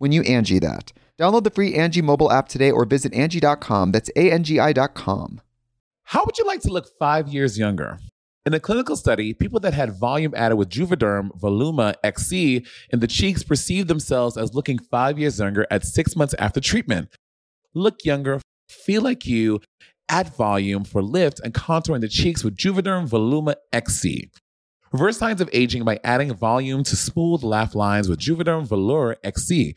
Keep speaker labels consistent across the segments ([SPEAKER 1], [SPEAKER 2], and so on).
[SPEAKER 1] when you Angie that. Download the free Angie mobile app today or visit Angie.com. That's A-N-G-I dot com.
[SPEAKER 2] How would you like to look five years younger? In a clinical study, people that had volume added with Juvederm Voluma XC in the cheeks perceived themselves as looking five years younger at six months after treatment. Look younger, feel like you, add volume for lift and contouring the cheeks with Juvederm Voluma XC. Reverse signs of aging by adding volume to smooth laugh lines with Juvederm Vollure XC.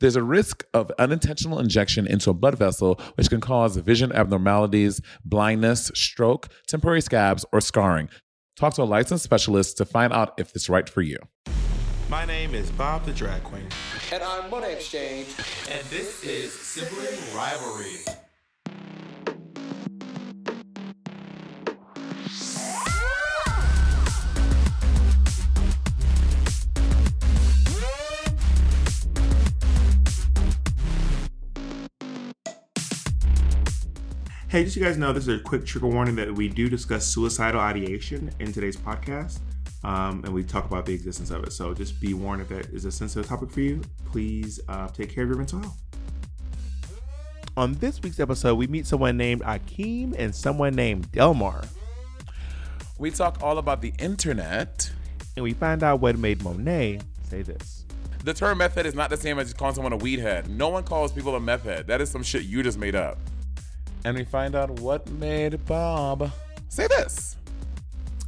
[SPEAKER 2] There's a risk of unintentional injection into a blood vessel, which can cause vision abnormalities, blindness, stroke, temporary scabs, or scarring. Talk to a licensed specialist to find out if it's right for you.
[SPEAKER 3] My name is Bob the Drag Queen.
[SPEAKER 4] And I'm Monét X Change.
[SPEAKER 3] And this is Sibling Rivalry. Hey, just so you guys know, this is a quick trigger warning that we do discuss suicidal ideation in today's podcast, um, and we talk about the existence of it. So just be warned if that is a sensitive topic for you. Please uh, take care of your mental health. On this week's episode, we meet someone named Akeem and someone named Delmar,
[SPEAKER 2] We talk all about the internet.
[SPEAKER 3] and we find out what made Monet say this.
[SPEAKER 2] The term meth head is not the same as calling someone a weed head. No one calls people a meth head. That is some shit you just made up. And we find out what made Bob say this.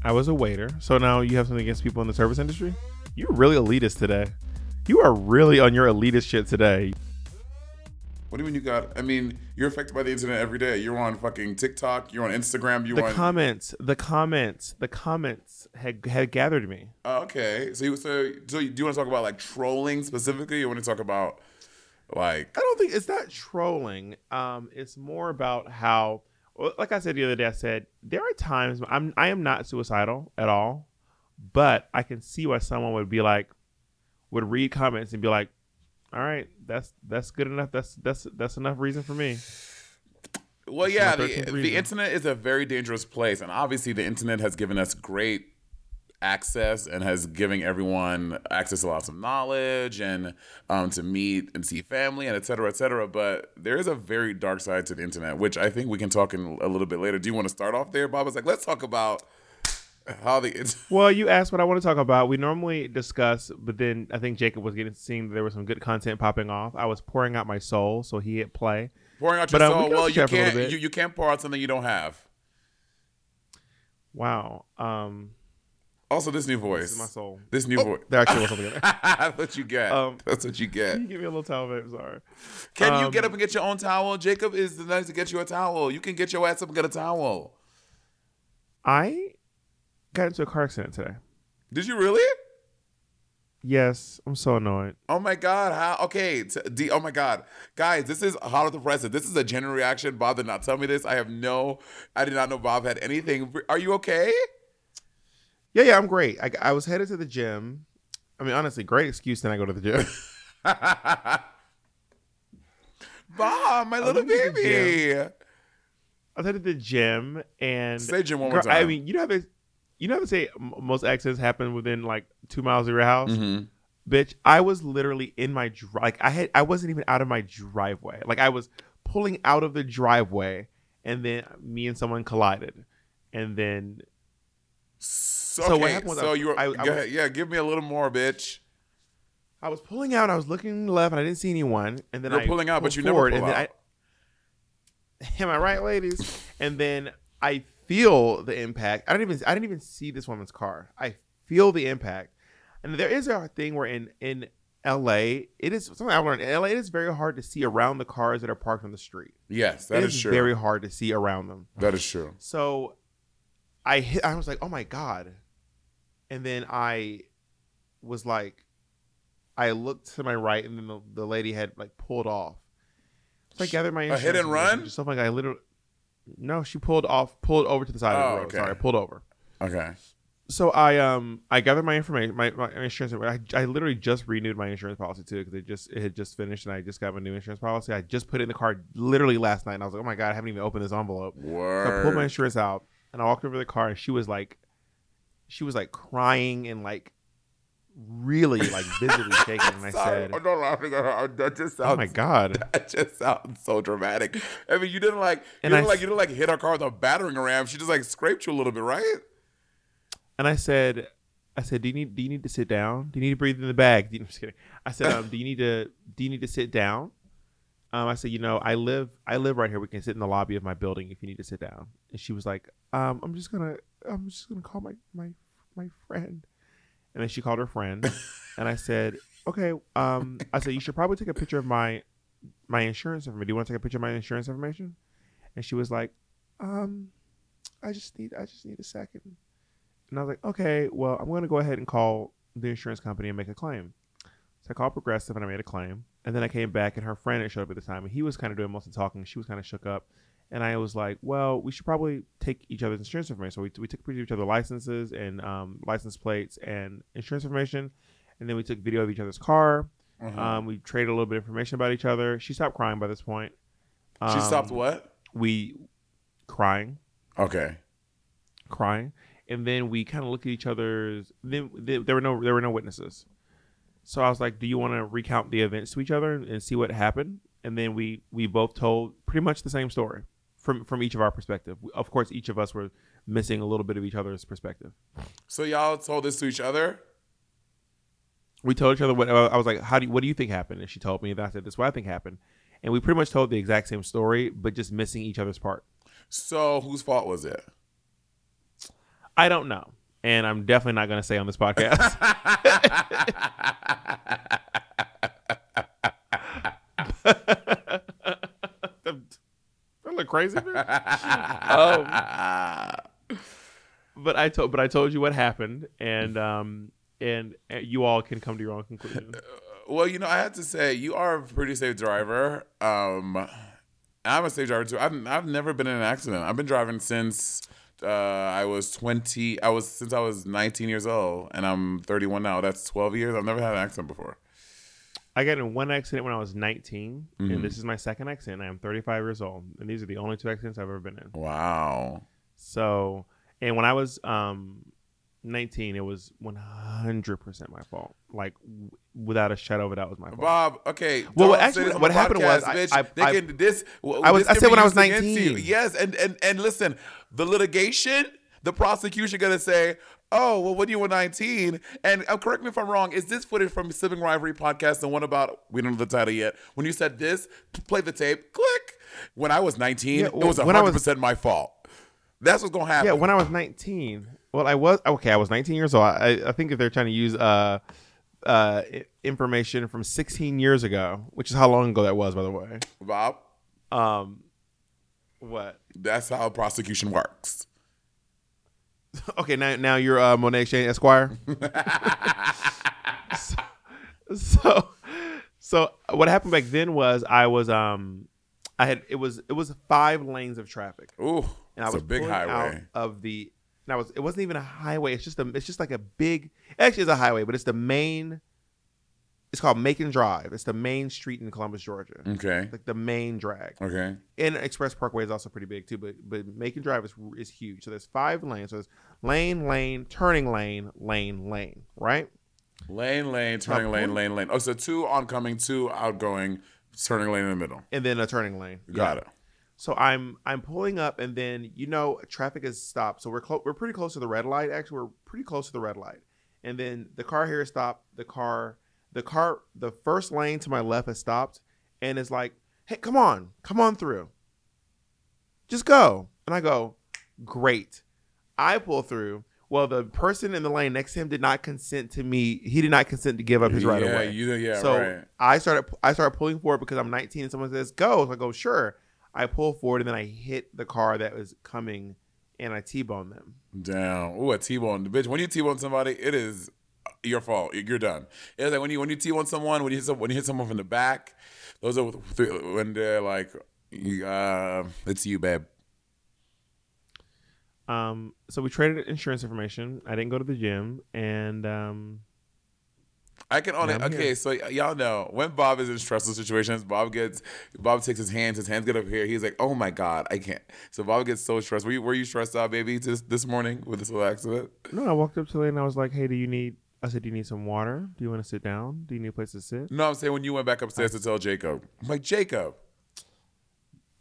[SPEAKER 3] I was a waiter, so now you have something against people in the service industry? You're really elitist today. You are really on your elitist shit today.
[SPEAKER 2] What do you mean you got? I mean, you're affected by the internet every day. You're on fucking TikTok. You're on Instagram. You
[SPEAKER 3] The
[SPEAKER 2] on?
[SPEAKER 3] comments, the comments, the comments had had gathered me.
[SPEAKER 2] Oh, okay. So you so so you, do you want to talk about like trolling specifically? You want to talk about like
[SPEAKER 3] I don't think it's not trolling. Um, it's more about how, like I said the other day, I said there are times I'm I am not suicidal at all, but I can see why someone would be like, would read comments and be like, all right, that's that's good enough. That's that's that's enough reason for me.
[SPEAKER 2] Well, yeah, the,
[SPEAKER 3] 13th
[SPEAKER 2] the internet is a very dangerous place, and obviously, the internet has given us great access and has given everyone access to lots of knowledge and um, to meet and see family and et cetera, et cetera. But there is a very dark side to the internet, which I think we can talk in a little bit later. Do you want to start off there, Bob? It's like let's talk about how the.
[SPEAKER 3] Well, you asked what I want to talk about. We normally discuss, but then I think Jacob was getting seeing that there was some good content popping off. I was pouring out my soul, so he hit play.
[SPEAKER 2] Pouring out your
[SPEAKER 3] But, we
[SPEAKER 2] soul. Well, you
[SPEAKER 3] chat for a little
[SPEAKER 2] can't. You, you can't pour out something you don't have.
[SPEAKER 3] Wow. Um,
[SPEAKER 2] Also, this new voice.
[SPEAKER 3] this is my soul.
[SPEAKER 2] This new voice.
[SPEAKER 3] There actually was something there.
[SPEAKER 2] That's what you get.
[SPEAKER 3] Um,
[SPEAKER 2] That's what you get.
[SPEAKER 3] Can you give me a little towel, babe? Sorry.
[SPEAKER 2] Can you
[SPEAKER 3] Um,
[SPEAKER 2] get up and get your own towel? Jacob is the nice to get you a towel. You can get your ass up and get a towel.
[SPEAKER 3] I got into a car accident today.
[SPEAKER 2] Did you really?
[SPEAKER 3] Yes, I'm so annoyed.
[SPEAKER 2] Oh my god! How? Okay. T- D, oh my god, guys, this is hot off the presses. This is a general reaction. Bob did not tell me this. I have no. I did not know Bob had anything. Are you okay?
[SPEAKER 3] Yeah, yeah, I'm great. I, I was headed to the gym. I mean, honestly, great excuse then I go to the gym.
[SPEAKER 2] Bob, my little baby.
[SPEAKER 3] I was headed to the gym and
[SPEAKER 2] Say gym one more
[SPEAKER 3] Girl, I mean, you know how they, you know how they say most accidents happen within like two miles of your house.
[SPEAKER 2] Mhm.
[SPEAKER 3] Bitch, I was literally in my dri- like I had I wasn't even out of my driveway. Like I was pulling out of the driveway, and then me and someone collided, and then
[SPEAKER 2] So,
[SPEAKER 3] So what
[SPEAKER 2] okay,
[SPEAKER 3] happened was
[SPEAKER 2] so
[SPEAKER 3] I-
[SPEAKER 2] you were,
[SPEAKER 3] I- I was-
[SPEAKER 2] yeah, give me a little more, bitch.
[SPEAKER 3] I was pulling out. I was looking left, and I didn't see anyone. And then
[SPEAKER 2] You were
[SPEAKER 3] I
[SPEAKER 2] pulling out, but you never
[SPEAKER 3] forward,
[SPEAKER 2] pull
[SPEAKER 3] and
[SPEAKER 2] out.
[SPEAKER 3] Then I, am I right, ladies? and then I feel the impact. I didn't even I didn't even see this woman's car. I feel the impact, and there is a thing where in in L.A. it is something I've learned. In L.A. it is very hard to see around the cars that are parked on the street.
[SPEAKER 2] Yes, that is
[SPEAKER 3] is
[SPEAKER 2] true.
[SPEAKER 3] very hard to see around them.
[SPEAKER 2] that is true.
[SPEAKER 3] So I hit I was like, "Oh my god." And then I was like I looked to my right and then the, the lady had like pulled off. So I gathered my insurance.
[SPEAKER 2] A hit and run?
[SPEAKER 3] Just something like I literally No, she pulled off pulled over to the side of
[SPEAKER 2] Oh,
[SPEAKER 3] the road.
[SPEAKER 2] okay.
[SPEAKER 3] Sorry, I pulled over.
[SPEAKER 2] Okay.
[SPEAKER 3] So I um I gathered my information my, my insurance I, I literally just renewed my insurance policy too because it just it had just finished and I just got my new insurance policy. I just put it in the car literally last night and I was like, "Oh my god, I haven't even opened this envelope." So I pulled my insurance out and I walked over to the car and she was like, she was like crying and like really like visibly shaking. And I said,
[SPEAKER 2] I'm not laughing at her. That just
[SPEAKER 3] "Oh my god!"
[SPEAKER 2] That just sounds so dramatic. I mean, you didn't like, you
[SPEAKER 3] And
[SPEAKER 2] didn't
[SPEAKER 3] I-
[SPEAKER 2] like, you didn't like hit her car with a battering ram. She just like scraped you a little bit, right?
[SPEAKER 3] And I said, "I said, do you need do you need to sit down? Do you need to breathe in the bag?" I'm just kidding. I said, um, "Do you need to do you need to sit down?" Um, I said, "You know, I live I live right here. We can sit in the lobby of my building if you need to sit down." And she was like, um, "I'm just gonna I'm just gonna call my my my friend." And then she called her friend, and I said, "Okay." Um, I said, "You should probably take a picture of my my insurance information. Do you want to take a picture of my insurance information?" And she was like, "Um, I just need I just need a second. And I was like, "Okay, well, I'm going to go ahead and call the insurance company and make a claim." So I called Progressive and I made a claim. And then I came back and her friend had showed up at the time and he was kind of doing most of the talking. She was kind of shook up. And I was like, well, we should probably take each other's insurance information. So we, we took pictures of each other's licenses and um, license plates and insurance information. And then we took video of each other's car.
[SPEAKER 2] Uh-huh.
[SPEAKER 3] Um, we traded a little bit of information about each other. She stopped crying by this point.
[SPEAKER 2] she stopped
[SPEAKER 3] Um,
[SPEAKER 2] what?
[SPEAKER 3] We crying
[SPEAKER 2] Okay.
[SPEAKER 3] crying, and then we kind of looked at each other's. Then th- there were no there were no witnesses, so I was like, "Do you want to recount the events to each other and, see what happened?" And then we we both told pretty much the same story from from each of our perspective. Of course, each of us were missing a little bit of each other's perspective.
[SPEAKER 2] So y'all told this to each other.
[SPEAKER 3] We told each other what I was like. How do you, what do you think happened? And she told me, and I said, "This is what I think happened." And we pretty much told the exact same story, but just missing each other's part.
[SPEAKER 2] So whose fault was it?
[SPEAKER 3] I don't know, and I'm definitely not going to say on this podcast. that look crazy. bitch. Um, but I told, but I told you what happened, and um, and uh, you all can come to your own conclusion.
[SPEAKER 2] Well, you know, I have to say you are a pretty safe driver. Um, I'm a safe driver too. I've I've never been in an accident. I've been driving since uh, I was 20. I was since I was 19 years old, and I'm 31 now. That's 12 years. I've never had an accident before.
[SPEAKER 3] I got in one accident when I was 19, and this is my second accident. I am 35 years old, and these are the only two accidents I've ever been in.
[SPEAKER 2] Wow.
[SPEAKER 3] So, and when I was um 19, it was 100% my fault. Like w- without a shadow of a doubt was my fault.
[SPEAKER 2] Bob, okay.
[SPEAKER 3] Well, actually,
[SPEAKER 2] say this on
[SPEAKER 3] what happened was I-
[SPEAKER 2] bitch,
[SPEAKER 3] I-
[SPEAKER 2] they
[SPEAKER 3] I-
[SPEAKER 2] can, this.
[SPEAKER 3] I was-
[SPEAKER 2] this
[SPEAKER 3] I said when I was
[SPEAKER 2] used against you.
[SPEAKER 3] 19.
[SPEAKER 2] Yes, and and and listen, the litigation, the prosecution gonna say, "Oh, well, when you were 19," and uh, correct me if I'm wrong. Is this footage from Sibling Rivalry podcast, the one about we don't know the title yet? When you said this, play the tape. Click. When I was 19,
[SPEAKER 3] Yeah,
[SPEAKER 2] it was
[SPEAKER 3] when I
[SPEAKER 2] 100
[SPEAKER 3] was-
[SPEAKER 2] percent my fault. That's what's gonna happen.
[SPEAKER 3] Yeah, when I was 19. Well, I was okay. I was 19 years old. I, I think if they're trying to use uh, uh, information from 16 years ago, which is how long ago that was, by the way.
[SPEAKER 2] Bob,
[SPEAKER 3] Um, what?
[SPEAKER 2] that's how prosecution works.
[SPEAKER 3] Okay, now now you're uh, Monét X Change Esquire. so, so what happened back then was I was um I had it was it was five lanes of traffic.
[SPEAKER 2] Ooh,
[SPEAKER 3] and I
[SPEAKER 2] it's
[SPEAKER 3] was
[SPEAKER 2] a big highway.
[SPEAKER 3] of the. And I was. It wasn't even a highway. It's just a. It's just like a big. Actually, it's a highway, but it's the main. It's called Macon Drive. It's the main street in Columbus, Georgia.
[SPEAKER 2] Okay.
[SPEAKER 3] Like the main drag.
[SPEAKER 2] Okay.
[SPEAKER 3] And Express Parkway is also pretty big too, but but Macon Drive is is huge. So there's five lanes. So there's lane, lane, turning lane, lane, lane. Right.
[SPEAKER 2] Lane, lane, turning
[SPEAKER 3] Now,
[SPEAKER 2] lane, lane, lane. Oh, so two oncoming, two outgoing, turning lane in the middle.
[SPEAKER 3] And then a turning lane.
[SPEAKER 2] Got
[SPEAKER 3] Yeah.
[SPEAKER 2] it.
[SPEAKER 3] So I'm I'm pulling up, and then you know traffic is stopped. So we're we're pretty close to the red light. Actually, we're pretty close to the red light. And then the car here is stopped. The car, the car, the first lane to my left has stopped, and it's like, hey, come on, come on through. Just go. And I go, great. I pull through. Well, the person in the lane next to him did not consent to me. He did not consent to give up his right
[SPEAKER 2] yeah,
[SPEAKER 3] away.
[SPEAKER 2] You, yeah,
[SPEAKER 3] so
[SPEAKER 2] right.
[SPEAKER 3] I started I started pulling forward because I'm 19 and someone says go. So I go sure. I pull forward and then I hit the car that was coming and I T-bone them.
[SPEAKER 2] Down. Ooh, a T-bone. Bitch, when you T-bone somebody, it is your fault. You're done. It's like when you when you T-bone someone, when you hit some, when you hit someone from the back, those are when they're like, uh, it's you, babe.
[SPEAKER 3] Um, so we traded insurance information. I didn't go to the gym and um,
[SPEAKER 2] I can only okay.
[SPEAKER 3] here.
[SPEAKER 2] So y'all know when Bob is in stressful situations, Bob gets Bob takes his hands, his hands get up here. He's like, "Oh my god, I can't." So Bob gets so stressed. Were you were you stressed out, baby, this this morning with this little accident?
[SPEAKER 3] no, I walked up to her and I was like, hey, do you need? I said, do you need some water? Do you want to sit down? Do you need a place to sit?
[SPEAKER 2] No, I'm saying when you went back upstairs to tell Jacob, I'm like Jacob.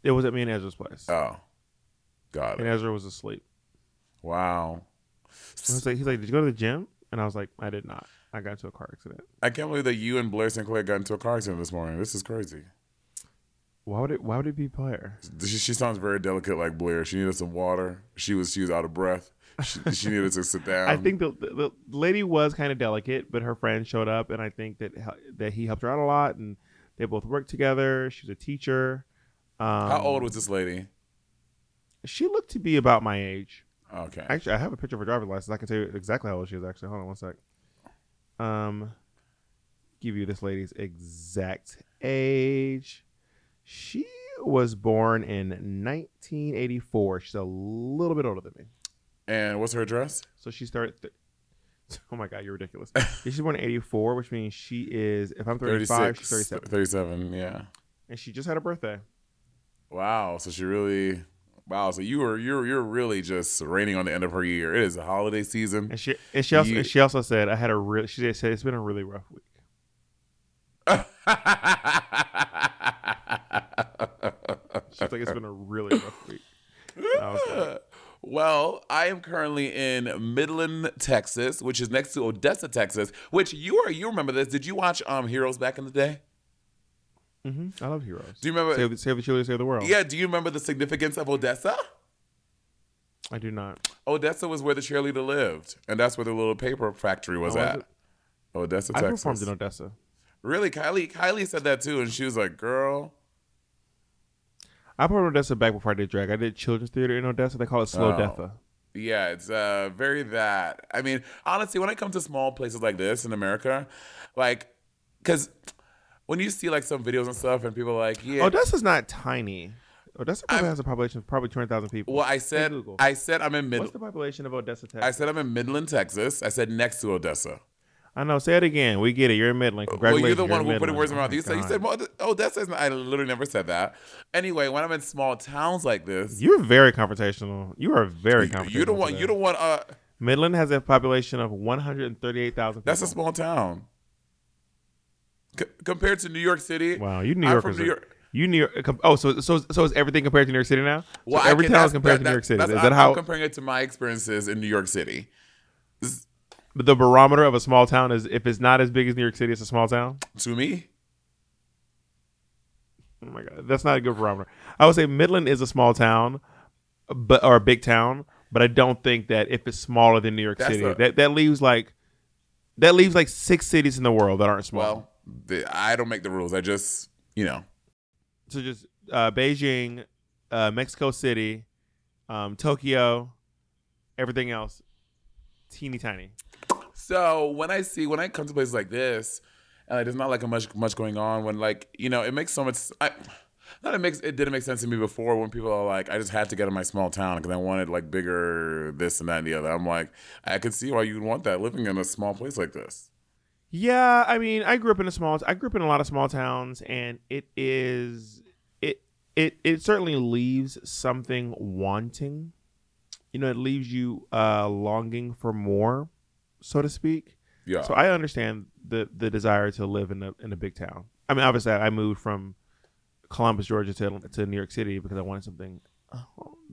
[SPEAKER 3] It was at me and Ezra's place,
[SPEAKER 2] Oh, got
[SPEAKER 3] and
[SPEAKER 2] it.
[SPEAKER 3] Ezra was asleep.
[SPEAKER 2] Wow.
[SPEAKER 3] I was like, he's like, did you go to the gym? And I was like, I did not. I got into a car accident.
[SPEAKER 2] I can't believe that you and Blair Sinclair got into a car accident this morning. This is crazy.
[SPEAKER 3] Why would it? Why would it be Blair?
[SPEAKER 2] She, she sounds very delicate, like Blair. She needed some water. She was she was out of breath. She, she needed to sit down.
[SPEAKER 3] I think the, the the lady was kind of delicate, but her friend showed up, and I think that that he helped her out a lot, and they both worked together. She was a teacher. Um,
[SPEAKER 2] How old was this lady?
[SPEAKER 3] she? Looked to be about my age.
[SPEAKER 2] Okay.
[SPEAKER 3] Actually, I have a picture of her driver's license. I can tell you exactly how old she is. Actually, hold on one sec. Um, give you this lady's exact age. She was born in 1984. She's a little bit older than me.
[SPEAKER 2] And what's her address?
[SPEAKER 3] So she started. Th- oh my god, you're ridiculous. she's born in '84, which means she is. If I'm 35, she's 37,
[SPEAKER 2] 37, yeah.
[SPEAKER 3] and she just had a birthday.
[SPEAKER 2] Wow. So she really Wow, so you were you're you're really just raining on the end of her year. It is a holiday season.
[SPEAKER 3] And she and she also
[SPEAKER 2] You-
[SPEAKER 3] and she also said I had a real. She said it's been a really rough week. She's like it's been a really rough week. Like,
[SPEAKER 2] well, I am currently in Midland, Texas, which is next to Odessa, Texas. Which you are you remember this? Did you watch um Heroes back in the day?
[SPEAKER 3] Mhm, I love heroes.
[SPEAKER 2] Do you remember?
[SPEAKER 3] Save, the- save the children, save the world.
[SPEAKER 2] Yeah, do you remember the significance of Odessa?
[SPEAKER 3] I do not.
[SPEAKER 2] Odessa was where the cheerleader lived, and that's where the little paper factory was
[SPEAKER 3] Oh,
[SPEAKER 2] at.
[SPEAKER 3] it?
[SPEAKER 2] Odessa,
[SPEAKER 3] I
[SPEAKER 2] Texas.
[SPEAKER 3] performed in Odessa.
[SPEAKER 2] really, Kylie. Kylie said that too, and she was like, "Girl,
[SPEAKER 3] I performed in Odessa back before I did drag. I did children's theater in Odessa. They call it Slow
[SPEAKER 2] Oh.
[SPEAKER 3] Detha.
[SPEAKER 2] Yeah, it's uh very that. I mean, honestly, when it comes to small places like this in America, like, because when you see like some videos and stuff, and people are like, yeah,
[SPEAKER 3] Odessa's not tiny. Odessa probably
[SPEAKER 2] I'm-
[SPEAKER 3] has a population of probably 200,000 people.
[SPEAKER 2] well, I said,
[SPEAKER 3] Google.
[SPEAKER 2] I said I'm in
[SPEAKER 3] What's
[SPEAKER 2] Midland.
[SPEAKER 3] the population of Odessa, Texas?
[SPEAKER 2] I said I'm in Midland, Texas. I said next to Odessa.
[SPEAKER 3] I know. Say it again. We get it. You're in Midland.
[SPEAKER 2] Well, you're the one
[SPEAKER 3] in
[SPEAKER 2] who put it words in my
[SPEAKER 3] Oh
[SPEAKER 2] mouth. You said, you
[SPEAKER 3] God.
[SPEAKER 2] said, well, Odessa is not, I literally never said that. Anyway, when I'm in small towns like this,
[SPEAKER 3] You're very confrontational. You are very confrontational.
[SPEAKER 2] you don't want, you don't want, uh,
[SPEAKER 3] Midland has a population of 138,000 people.
[SPEAKER 2] that's a small town. C- compared to New York City.
[SPEAKER 3] Wow, you New Yorkers.
[SPEAKER 2] from New York.
[SPEAKER 3] You New York. Oh, so so so is everything compared to New York City now?
[SPEAKER 2] Well,
[SPEAKER 3] so every
[SPEAKER 2] can-
[SPEAKER 3] town is compared
[SPEAKER 2] that-
[SPEAKER 3] to New York City. Is
[SPEAKER 2] I'm-
[SPEAKER 3] that how
[SPEAKER 2] I'm comparing it to my experiences in New York City?
[SPEAKER 3] But the barometer of a small town is? If it's not as big as New York City, it's a small town.
[SPEAKER 2] To me,
[SPEAKER 3] Oh my god, that's not a good barometer. I would say Midland is a small town, but or a big town, but I don't think that if it's smaller than New York
[SPEAKER 2] That's
[SPEAKER 3] City,
[SPEAKER 2] a-
[SPEAKER 3] that that leaves like that leaves like six cities in the world that aren't small.
[SPEAKER 2] well, the, I don't make the rules. I just, you know,
[SPEAKER 3] so just uh, Beijing, uh, Mexico City, um, Tokyo, everything else teeny tiny.
[SPEAKER 2] So when I see when I come to places like this, and like, there's not like a much much going on. When like you know, it makes so much. I, not it makes it didn't make sense to me before when people are like, I just had to get in my small town because I wanted like bigger this and that and the other. I'm like, I could see why you'd want that living in a small place like this.
[SPEAKER 3] Yeah, I mean, I grew up in a small. I grew up in a lot of small towns, and it is it it it certainly leaves something wanting. You know, it leaves you uh longing for more, so to speak.
[SPEAKER 2] Yeah.
[SPEAKER 3] So I understand the the desire to live in a in a big town. I mean, obviously, I moved from Columbus, Georgia, to to New York City because I wanted something uh,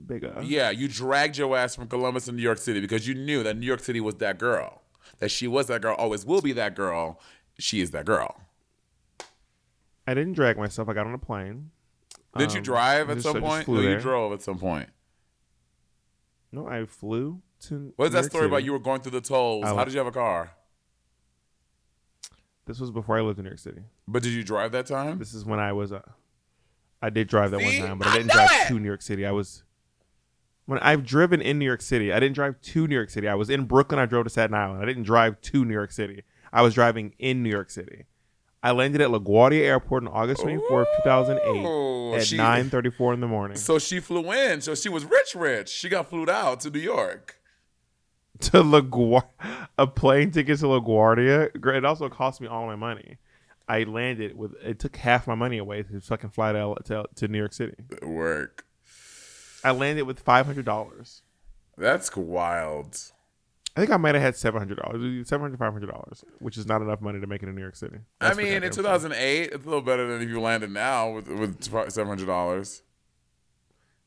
[SPEAKER 3] bigger.
[SPEAKER 2] Yeah, you dragged your ass from Columbus to New York City because you knew that New York City was that girl. That she was that girl, always will be that girl. She is that girl.
[SPEAKER 3] I didn't drag myself. I got on a plane.
[SPEAKER 2] Did you
[SPEAKER 3] Um,
[SPEAKER 2] drive at some point? No, you drove at some point.
[SPEAKER 3] No, I flew to.
[SPEAKER 2] What is that story about? You were going through the tolls. How did you have a car?
[SPEAKER 3] This was before I lived in New York City.
[SPEAKER 2] But did you drive that time?
[SPEAKER 3] This is when I was. Uh, I did drive that
[SPEAKER 2] See?
[SPEAKER 3] one time, but I
[SPEAKER 2] I
[SPEAKER 3] didn't drive
[SPEAKER 2] it!
[SPEAKER 3] to New York City. I was. When I've driven in New York City, I didn't drive to New York City. I was in Brooklyn. I drove to Staten Island. I didn't drive to New York City. I was driving in New York City. I landed at LaGuardia Airport on August 24th, 2008 at
[SPEAKER 2] she-
[SPEAKER 3] 9:34 in the morning.
[SPEAKER 2] So she flew in. So she was rich, rich. She got flew out to New York.
[SPEAKER 3] to LaGuardia, a plane ticket to LaGuardia. It also cost me all my money. I landed with it took half my money away to fucking fly to, to, to New York City.
[SPEAKER 2] Work.
[SPEAKER 3] I landed with five hundred dollars.
[SPEAKER 2] That's wild.
[SPEAKER 3] I think I might have had seven hundred dollars, seven hundred, five hundred dollars, which is not enough money to make it in New York City.
[SPEAKER 2] I
[SPEAKER 3] That's for
[SPEAKER 2] mean, in 2008, it's a little better than if you landed now with with seven hundred dollars.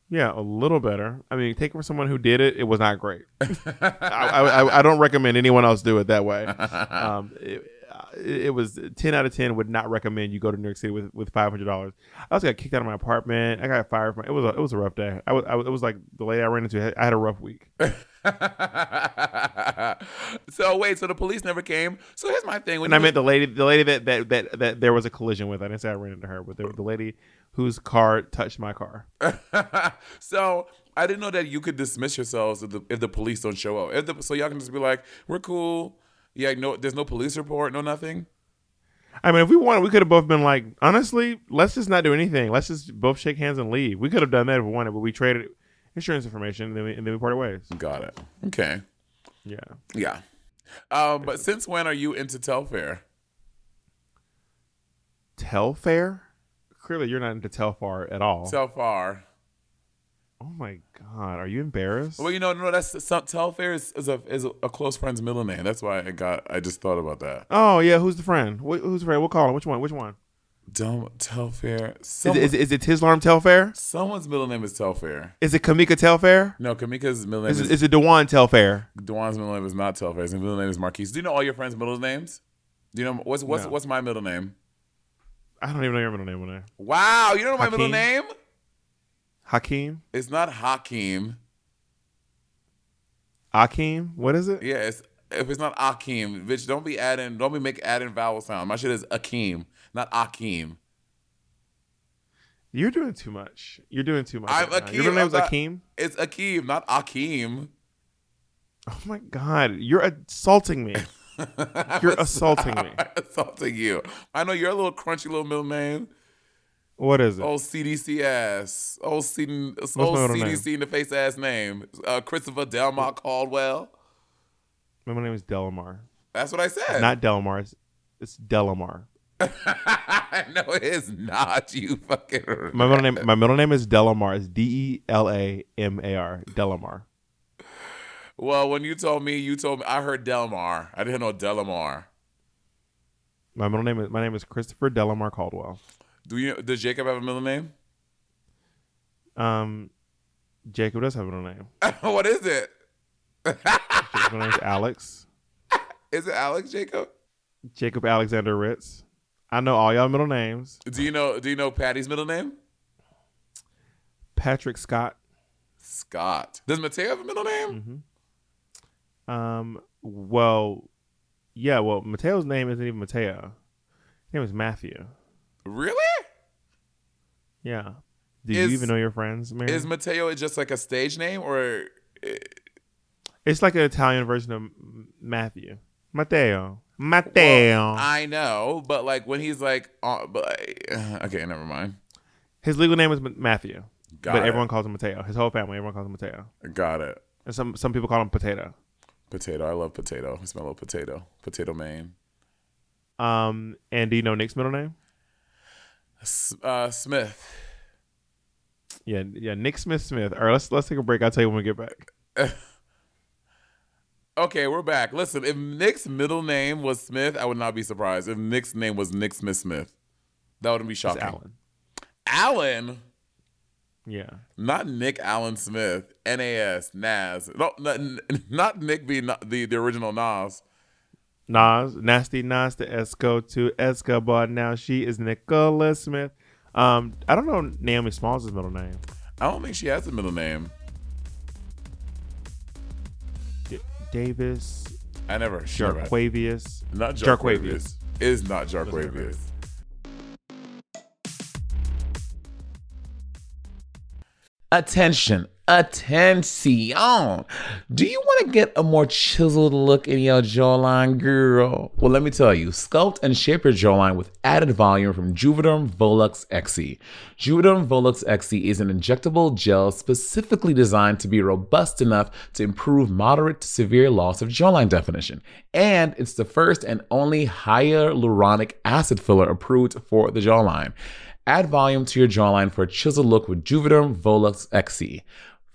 [SPEAKER 3] yeah, a little better. I mean, take it from someone who did it, it was not great. I, I, I, I don't recommend anyone else do it that way. Um, it, it was 10 out of 10 would not recommend you go to New York City with, with $500. I also got kicked out of my apartment. I got fired from it was a, it was a rough day. I was, I was it was like the lady I ran into I had a rough week.
[SPEAKER 2] so wait, so the police never came. So here's my thing. When
[SPEAKER 3] And I
[SPEAKER 2] you-
[SPEAKER 3] meant the lady the lady that that, that, that there was a collision with. I didn't say I ran into her, but the, the lady whose car touched my car.
[SPEAKER 2] so I didn't know that you could dismiss yourselves if the, if the police don't show up. If the, so y'all can just be like, "We're cool." Yeah, no, there's no police report, no nothing.
[SPEAKER 3] I mean, if we wanted, we could have both been like, honestly, let's just not do anything. Let's just both shake hands and leave. We could have done that if we wanted, but we traded insurance information and then we, and then we parted ways.
[SPEAKER 2] Got it. Okay.
[SPEAKER 3] Yeah.
[SPEAKER 2] Yeah. Um, but since when are you into Telfair?
[SPEAKER 3] Telfair? Clearly, you're not into Telfar at all.
[SPEAKER 2] Telfar.
[SPEAKER 3] Oh my god, are you embarrassed?
[SPEAKER 2] Well, you know, no, that's some, Telfair is, is a is a close friend's middle name. That's why I got. I just thought about that.
[SPEAKER 3] Oh yeah, who's the friend? Wh- who's the friend? We'll call him. Which one? Which one?
[SPEAKER 2] Dumb Telfair.
[SPEAKER 3] Is,
[SPEAKER 2] Some,
[SPEAKER 3] it, is, it- is it Tislarm Telfair?
[SPEAKER 2] someone's middle name is Telfair.
[SPEAKER 3] Is it Kamika Telfair?
[SPEAKER 2] No, Kamika's middle name
[SPEAKER 3] Is
[SPEAKER 2] is,
[SPEAKER 3] it, is it Dewan Telfair?
[SPEAKER 2] Dewan's middle name is not Telfair. His middle name is Marquise. Do you know all your friends' middle names? Do you know what's what's
[SPEAKER 3] No.
[SPEAKER 2] what's my middle name?
[SPEAKER 3] I don't even know your middle name. What
[SPEAKER 2] Wow, you don't know my middle name?
[SPEAKER 3] Hakeem?
[SPEAKER 2] It's not Hakeem.
[SPEAKER 3] Akeem? What is it?
[SPEAKER 2] Yeah, it's if it's not Akeem, bitch, don't be adding, don't be make adding vowel sound. My shit is Akeem, not Akeem.
[SPEAKER 3] You're doing too much. You're doing too much.
[SPEAKER 2] I'm
[SPEAKER 3] right.
[SPEAKER 2] Akeem.
[SPEAKER 3] Your name's
[SPEAKER 2] I'm not-
[SPEAKER 3] Akeem?
[SPEAKER 2] It's Akeem, not Akeem.
[SPEAKER 3] Oh my god, you're assaulting me. You're assaulting me.
[SPEAKER 2] assaulting you. I know you're a little crunchy little middle name.
[SPEAKER 3] What is it?
[SPEAKER 2] Old CDC ass. Old,
[SPEAKER 3] my
[SPEAKER 2] old
[SPEAKER 3] middle name?
[SPEAKER 2] CDC in the face ass name. Uh, Christopher Delmar Caldwell.
[SPEAKER 3] My middle name is Delamar.
[SPEAKER 2] That's what I said.
[SPEAKER 3] Not Delamar. It's, it's Delamar.
[SPEAKER 2] no, it is not. You fucking.
[SPEAKER 3] My middle name. My middle name is Delamar. It's D E L A M A R. Delamar.
[SPEAKER 2] Well, when you told me, you told me. I heard Delmar. I didn't know Delamar.
[SPEAKER 3] My middle name is my name is Christopher Delamar Caldwell.
[SPEAKER 2] Do you? Does Jacob have a middle name?
[SPEAKER 3] Um, Jacob does have a middle name.
[SPEAKER 2] what is it?
[SPEAKER 3] Jacob's middle name is Alex.
[SPEAKER 2] Is it Alex Jacob?
[SPEAKER 3] Jacob Alexander Ritz. I know all y'all middle names.
[SPEAKER 2] Do you know? Do you know Patty's middle name?
[SPEAKER 3] Patrick Scott.
[SPEAKER 2] Scott. Does Mateo have a middle name?
[SPEAKER 3] Um. Well, yeah. Well, Mateo's name isn't even Mateo. His name is Matthew.
[SPEAKER 2] Really?
[SPEAKER 3] Yeah. Do
[SPEAKER 2] Is-
[SPEAKER 3] you even know your friends, Mary?
[SPEAKER 2] Is Mateo just like a stage name, or
[SPEAKER 3] It's like an Italian version of Matthew. Matteo. Matteo.
[SPEAKER 2] I know, but like when he's like, uh, but okay, never mind.
[SPEAKER 3] His legal name is Matthew,
[SPEAKER 2] Got
[SPEAKER 3] but
[SPEAKER 2] it.
[SPEAKER 3] everyone calls him Mateo. His whole family, everyone calls him Mateo,
[SPEAKER 2] Got it.
[SPEAKER 3] and some some people call him Potato.
[SPEAKER 2] Potato. I love potato. I smell a potato. Potato man.
[SPEAKER 3] Um, and do you know Nick's middle name?
[SPEAKER 2] Uh, Smith.
[SPEAKER 3] Yeah, yeah, Nick Smith Smith. All right, let's let's take a break. I'll tell you when we get back.
[SPEAKER 2] Okay, we're back. Listen, if Nick's middle name was Smith, I would not be surprised. If Nick's name was Nick Smith Smith, that wouldn't be shocking.
[SPEAKER 3] Alan.
[SPEAKER 2] Allen,
[SPEAKER 3] Yeah.
[SPEAKER 2] not Nick Allen Smith. N A S Nas. No, not, not Nick being the the original Nas.
[SPEAKER 3] Nas, nasty Nas to Esco to Escobar. Now she is Nicola Smith. Um, I don't know Naomi Smalls' middle name.
[SPEAKER 2] I don't think she has a middle name.
[SPEAKER 3] D- Davis,
[SPEAKER 2] I never. She never had-
[SPEAKER 3] Jarquavius.
[SPEAKER 2] Not
[SPEAKER 3] Jarquavius.
[SPEAKER 2] Jarquavius. Is not Jarquavius.
[SPEAKER 5] Attention, attention. Do you want to get a more chiseled look in your jawline, girl? Well, let me tell you, sculpt and shape your jawline with added volume from Juvederm Volux XC. Juvederm Volux XC is an injectable gel specifically designed to be robust enough to improve moderate to severe loss of jawline definition. And it's the first and only hyaluronic acid filler approved for the jawline. Add volume to your jawline for a chiseled look with Juvederm Volux XC.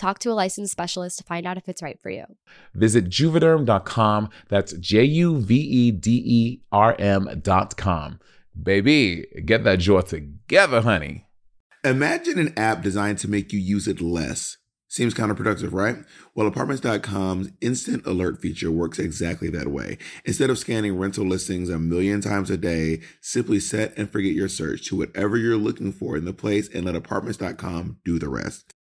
[SPEAKER 6] Talk to a licensed specialist to find out if it's right for you.
[SPEAKER 5] Visit juvederm.com. That's J U V E D E R M.com. Baby, get that jaw together, honey.
[SPEAKER 7] Imagine an app designed to make you use it less. Seems counterproductive, right? Well, apartments.com's instant alert feature works exactly that way. Instead of scanning rental listings a million times a day, simply set and forget your search to whatever you're looking for in the place and let apartments.com do the rest.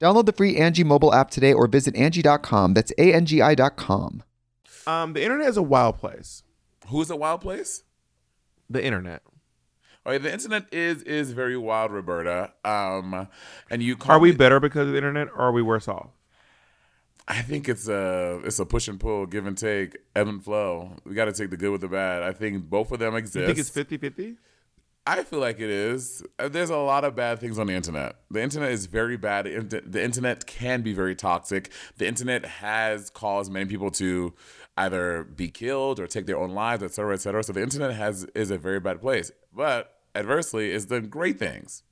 [SPEAKER 1] Download the free Angie mobile app today or visit Angie.com. That's A-N-G-I dot com.
[SPEAKER 3] Um, the internet is a wild place.
[SPEAKER 2] Who's a wild place?
[SPEAKER 3] The internet.
[SPEAKER 2] Oh, yeah, the internet is is very wild, Roberta. Um, and you call
[SPEAKER 3] Are we
[SPEAKER 2] me-
[SPEAKER 3] better because of the internet, or are we worse off?
[SPEAKER 2] I think it's a it's a push and pull, give and take, ebb and flow. We got to take the good with the bad. I think both of them exist.
[SPEAKER 3] You think it's 50-50?
[SPEAKER 2] I feel like it is. Uh, There's a lot of bad things on the internet. The internet is very bad. The internet can be very toxic. The internet has caused many people to either be killed or take their own lives, et cetera, et cetera. So the internet has is a very bad place. But adversely, it's done great things.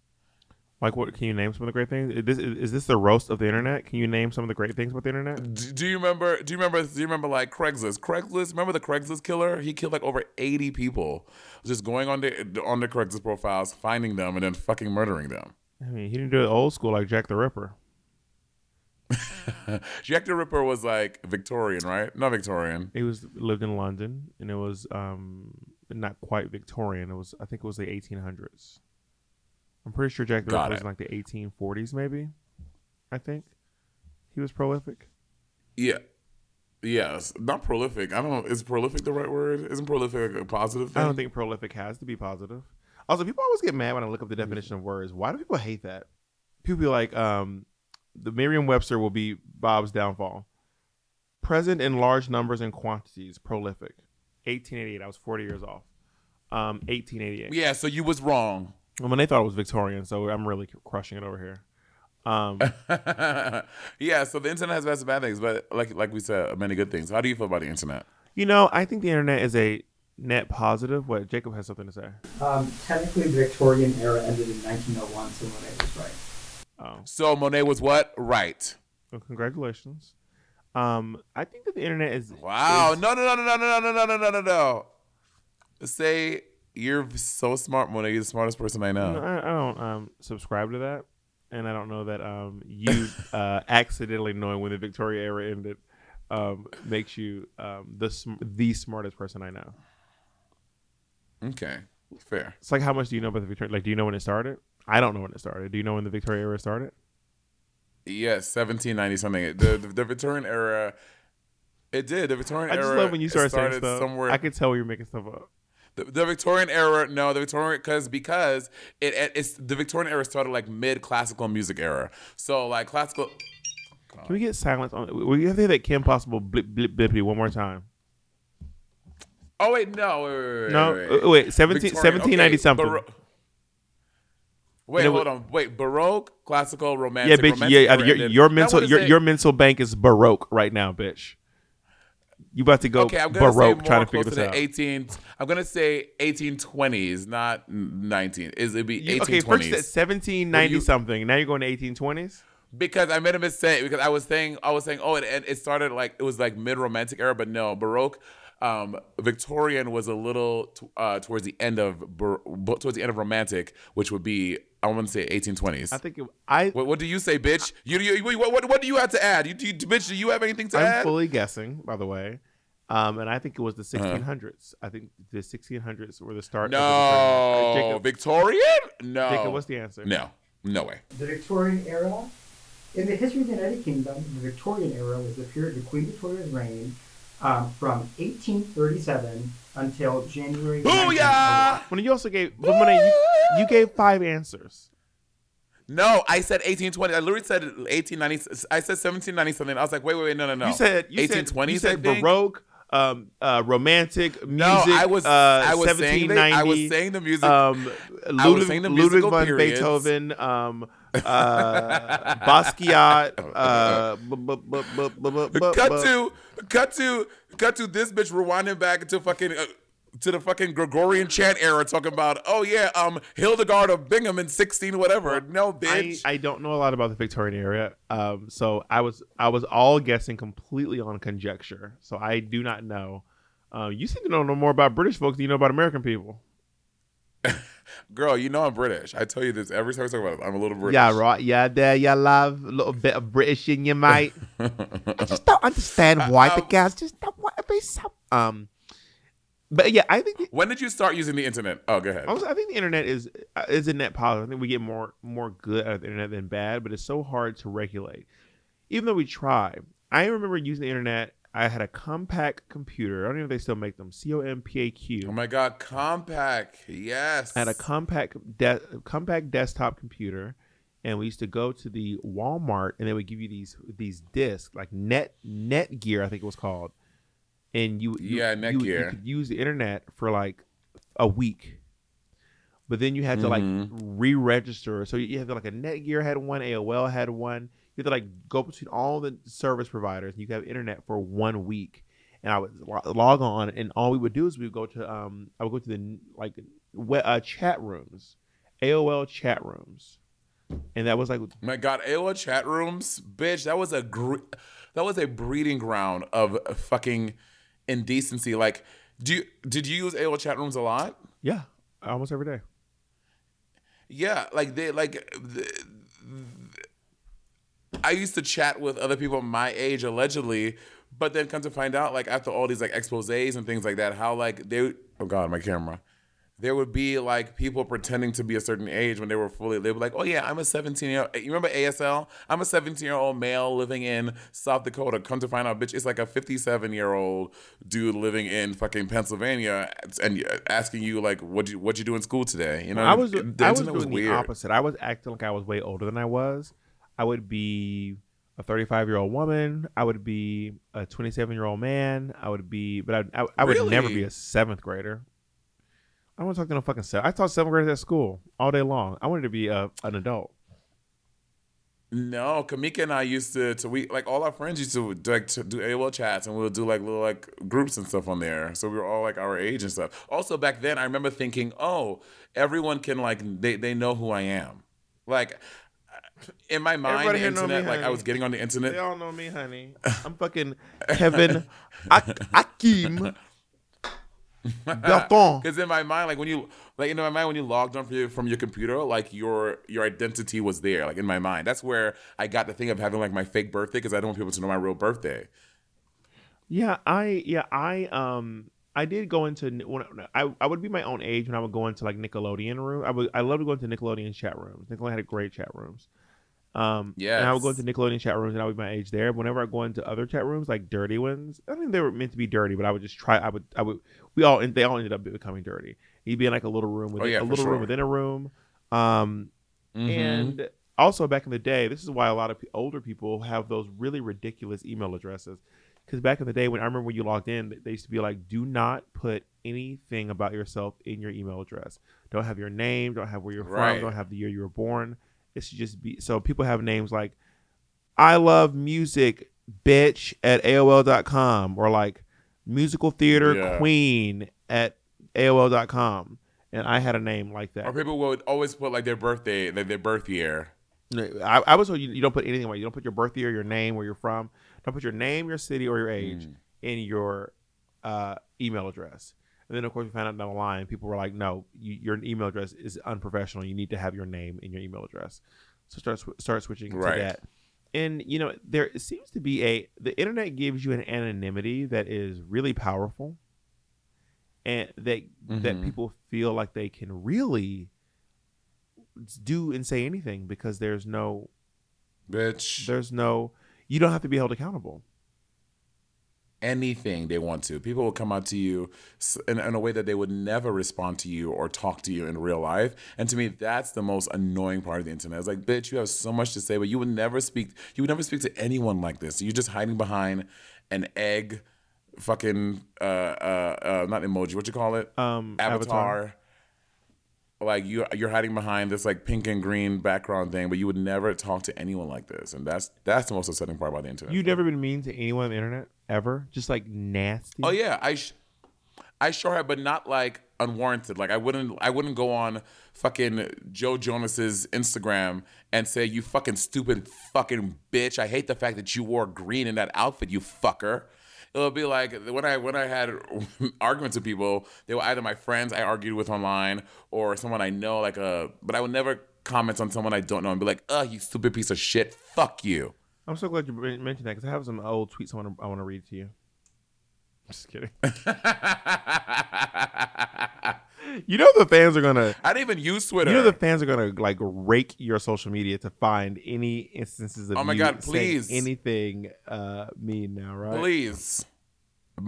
[SPEAKER 3] Like, what can you name some of the great things? Is this, is this the roast of the internet? Can you name some of the great things about the internet?
[SPEAKER 2] D- Do you remember? Do you remember? Do you remember like Craigslist? Craigslist. Remember the Craigslist killer? He killed like over eighty people, just going on the on the Craigslist profiles, finding them, and then fucking murdering them.
[SPEAKER 3] I mean, he didn't do it old school like Jack the Ripper.
[SPEAKER 2] Jack the Ripper was like Victorian, right? Not Victorian.
[SPEAKER 3] He was lived in London, and it was um not quite Victorian. It was I think it was the 1800s. I'm pretty sure Jack the
[SPEAKER 2] Got
[SPEAKER 3] Ripper was in like the 1840s, maybe. I think he was prolific.
[SPEAKER 2] Yeah. Yes. Not prolific. I don't know. Is prolific the right word? Isn't prolific a positive thing?
[SPEAKER 3] I don't think prolific has to be positive. Also, people always get mad when I look up the definition of words. Why do people hate that? People be like, um, the Merriam-Webster will be Bob's downfall. Present in large numbers and quantities, prolific. 1888. I was 40 years off. Um, 1888.
[SPEAKER 2] Yeah, so you was wrong.
[SPEAKER 3] Well, when they thought it was Victorian, so I'm really crushing it over here. Um,
[SPEAKER 2] yeah, so the internet has lots of bad things, but like like we said, many good things. How do you feel about the internet?
[SPEAKER 3] you know, I think the internet is a net positive. What Jacob has something to say.
[SPEAKER 8] Um, technically, the Victorian era ended in 1901, so Monet was right.
[SPEAKER 3] Oh,
[SPEAKER 2] So Monet was what? Right.
[SPEAKER 3] well, congratulations. Um, I think that the internet is
[SPEAKER 2] Wow.
[SPEAKER 3] is-
[SPEAKER 2] No, no, no, no, no, no, no, no, no, no, no, no. Say you're so smart, Monet. You're the smartest person I know.
[SPEAKER 3] No, I, I don't um, subscribe to that, and I don't know that um, you uh, accidentally knowing when the Victoria era ended um, makes you um, the sm- the smartest person I know.
[SPEAKER 2] Okay. Fair.
[SPEAKER 3] It's like how much do you know about the Victoria? Like, do you know when it started? I don't know when it started. Do you know when the Victoria era started?
[SPEAKER 2] Yes, 1790 something. The, the the Victorian era. It did. The Victorian era.
[SPEAKER 3] I
[SPEAKER 2] era.
[SPEAKER 3] just love when you start saying stuff.
[SPEAKER 2] somewhere.
[SPEAKER 3] I could tell you're making stuff up.
[SPEAKER 2] The, the Victorian era, no, the Victorian because because it, it it's the Victorian era started like mid classical music era. So like classical.
[SPEAKER 3] Can we get silence on? We have to hear that Kim Possible blip blip blippity one more time.
[SPEAKER 2] Oh wait, no, wait, wait, wait,
[SPEAKER 3] No,
[SPEAKER 2] wait, wait.
[SPEAKER 3] uh, wait, 17 1790
[SPEAKER 2] okay,
[SPEAKER 3] something.
[SPEAKER 2] Baro- wait,
[SPEAKER 3] And it
[SPEAKER 2] hold on. Wait, Baroque, classical, romantic.
[SPEAKER 3] Yeah, bitch.
[SPEAKER 2] romantic
[SPEAKER 3] Yeah, your, your mental your, your mental bank is baroque right now, bitch. You about to go
[SPEAKER 2] Okay, I'm gonna
[SPEAKER 3] baroque
[SPEAKER 2] say
[SPEAKER 3] trying to figure this out.
[SPEAKER 2] 18. I'm gonna say 1820s, not 19. Is it be
[SPEAKER 3] You-
[SPEAKER 2] 1820s?
[SPEAKER 3] okay, first you said 1790
[SPEAKER 2] you-
[SPEAKER 3] something. Now you're going to 1820s.
[SPEAKER 2] because I made a mistake because I was saying I was saying oh it it it started like it was like mid romantic era but no Baroque um Victorian was a little t- uh towards the end of Bar- towards the end of romantic which would be I want to say 1820s.
[SPEAKER 3] I think it, I
[SPEAKER 2] what, what do you say, bitch? You, you what, what what do you have to add? You, you bitch, do you have anything to add?
[SPEAKER 3] I'm fully guessing, by the way. Um, and I think it was the
[SPEAKER 2] Uh-huh.
[SPEAKER 3] 1600s. I think the 1600s were the start. of the Victorian-
[SPEAKER 2] no,
[SPEAKER 3] Uh, Jacob,
[SPEAKER 2] Victorian? No.
[SPEAKER 3] Jacob, what's the answer?
[SPEAKER 2] No, no way.
[SPEAKER 8] The Victorian era. In the history of the United Kingdom, the Victorian era was the period of Queen Victoria's reign um, from 1837 until January.
[SPEAKER 2] Booyah!
[SPEAKER 3] When you also gave, but Monet, you, you gave five answers.
[SPEAKER 2] No, I said 1820. I literally said 1890. I said 1790 something. I was like, wait, wait, wait, no, no, no.
[SPEAKER 3] You said you said, you said baroque, um, uh, romantic music.
[SPEAKER 2] No, I was
[SPEAKER 3] uh,
[SPEAKER 2] I was saying the, I was saying the music.
[SPEAKER 3] um,
[SPEAKER 2] I was
[SPEAKER 3] Ludwig,
[SPEAKER 2] saying the
[SPEAKER 3] Ludwig
[SPEAKER 2] musical
[SPEAKER 3] van
[SPEAKER 2] periods.
[SPEAKER 3] Beethoven, um, uh, Basquiat, uh, bu- bu- bu- bu- bu- bu- bu-
[SPEAKER 2] cut to cut to cut to this bitch rewinding back into fucking uh, to the fucking Gregorian chant era, talking about oh yeah, um Hildegard of Bingham in 16 whatever. No,
[SPEAKER 3] I,
[SPEAKER 2] bitch.
[SPEAKER 3] I don't know a lot about the Victorian era, um, so I was I was all guessing completely on conjecture. So I do not know. Uh, you seem to know no more about British folks than you know about American people.
[SPEAKER 2] Girl, you know I'm British. I tell you this every time I talk about it. I'm a little British.
[SPEAKER 3] Yeah, right. Yeah, there you love a little bit of British in you, mate. I just don't understand why the guys just don't want to be so. Um, but yeah, I think the,
[SPEAKER 2] When did you start using the internet? Oh, go ahead.
[SPEAKER 3] I, was, I think the internet is uh, is a net positive. I think we get more more good out of the internet than bad, but it's so hard to regulate. Even though we try, I remember using the internet. I had a Compaq computer. I don't know if they still make them. C O M P A Q.
[SPEAKER 2] Oh my god, Compaq. Yes.
[SPEAKER 3] I had a Compaq de- Compaq desktop computer, and we used to go to the Walmart, and they would give you these these discs like Net Netgear, I think it was called, and you, you
[SPEAKER 2] Yeah,
[SPEAKER 3] you, you could use the internet for like a week. but then you had to like
[SPEAKER 2] Mhm.
[SPEAKER 3] re-register. So you had to, like a Netgear had one, AOL had one. You had to like go between all the service providers. and You could have internet for one week, and I would log on, and all we would do is we would go to um I would go to the like uh, chat rooms, AOL chat rooms, and that was like
[SPEAKER 2] My God, AOL chat rooms, bitch. That was a gr- that was a breeding ground of fucking indecency. Like, do you did you use AOL chat rooms a lot?
[SPEAKER 3] yeah, almost every day.
[SPEAKER 2] Yeah, like they like. I used to chat with other people my age allegedly, but then come to find out, like after all these like exposés and things like that, how like they oh god, my camera. There would be like people pretending to be a certain age when they were fully. They were like, "Oh yeah, I'm a 17 year. Old You remember ASL? I'm a 17 year old male living in South Dakota. Come to find out, bitch, it's like a 57 year old dude living in fucking Pennsylvania and asking you like, "What you what you do in school today?" You know,
[SPEAKER 3] I was
[SPEAKER 2] the
[SPEAKER 3] I was doing the opposite. I was acting like I was way older than I was. I would be a 35 year old woman. I would be a 27 year old man. I would be, but I I, I would never be a seventh grader. I don't want to talk to no fucking seven. I taught seventh graders at school all day long. I wanted to be a, an adult.
[SPEAKER 2] No, Kamika and I used to to we like all our friends used to do, like to do AOL chats and we'll do like little like groups and stuff on there. So we were all like our age and stuff. Also back then I remember thinking, "Oh, everyone can like they they know who I am." Like in my mind
[SPEAKER 3] Everybody
[SPEAKER 2] the
[SPEAKER 3] know me,
[SPEAKER 2] internet like I was getting on the internet.
[SPEAKER 3] They all know me, honey. I'm fucking Kevin Ak- Akim.
[SPEAKER 2] Because in my mind, like when you like in my mind when you logged on from your, from your computer, like your your identity was there. Like in my mind, that's where I got the thing of having like my fake birthday because I don't want people to know my real birthday.
[SPEAKER 3] Yeah, I yeah I um I did go into when I I would be my own age when I would go into like Nickelodeon room. I would I loved going to Nickelodeon chat rooms. Nickelodeon had great chat rooms. Um, yeah, and I would go into Nickelodeon chat rooms and I would be my age there. Whenever I go into other chat rooms, like dirty ones, I think they were meant to be dirty, but I would just try. I would I would we all they all ended up becoming dirty. You'd be in like a little room within
[SPEAKER 2] Oh, yeah,
[SPEAKER 3] a little room within a room. Um,
[SPEAKER 2] Mhm.
[SPEAKER 3] and also back in the day, this is why a lot of older people have those really ridiculous email addresses. Because back in the day, when I remember when you logged in, they used to be like, "Do not put anything about yourself in your email address. Don't have your name. Don't have where you're
[SPEAKER 2] Right.
[SPEAKER 3] from. Don't have the year you were born. It should just be." So people have names like, "I love music, bitch," at AOL.com, or like musical theater
[SPEAKER 2] Yeah.
[SPEAKER 3] queen at AOL.com. And I had a name like that.
[SPEAKER 2] Or people would always put like their birthday, like their birth year.
[SPEAKER 3] I, I was told you, you don't put anything away. You don't put your birth year, your name, where you're from. Don't put your name, your city, or your age in your uh, email address. And then, of course, we found out down the line, people were like, "No, you, your email address is unprofessional. You need to have your name in your email address." So start sw- start switching
[SPEAKER 2] Right.
[SPEAKER 3] to that. And you know, there seems to be a the internet gives you an anonymity that is really powerful, and that that
[SPEAKER 2] Mhm.
[SPEAKER 3] people feel like they can really do and say anything because there's no
[SPEAKER 2] Bitch.
[SPEAKER 3] there's no you don't have to be held accountable
[SPEAKER 2] anything they want to. People will come out to you in, in a way that they would never respond to you or talk to you in real life. And to me, that's the most annoying part of the internet. It's like, bitch, you have so much to say, but you would never speak. You would never speak to anyone like this. You're just hiding behind an egg, fucking uh uh, uh not emoji. What you call it?
[SPEAKER 3] um
[SPEAKER 2] Avatar. Like you, you're hiding behind this like pink and green background thing, but you would never talk to anyone like this, and that's that's the most upsetting part about the internet.
[SPEAKER 3] you've never been mean to anyone on the internet ever just like nasty
[SPEAKER 2] Oh yeah, I sh- I sure have, but not like unwarranted. Like I wouldn't I wouldn't go on fucking Joe Jonas's Instagram and say you fucking stupid fucking bitch. I hate the fact that you wore green in that outfit, you fucker. It'll be like when I when I had arguments with people, they were either my friends I argued with online or someone I know, like a. But I would never comment on someone I don't know and be like, "Ugh, you stupid piece of shit. Fuck you."
[SPEAKER 3] I'm so glad you mentioned that because i have some old tweets i want to i want to read to you just kidding you know the fans are gonna
[SPEAKER 2] I didn't even use Twitter.
[SPEAKER 3] you know the fans are gonna like rake your social media to find any instances of
[SPEAKER 2] Oh my
[SPEAKER 3] you
[SPEAKER 2] God, please.
[SPEAKER 3] anything uh mean now right
[SPEAKER 2] Please.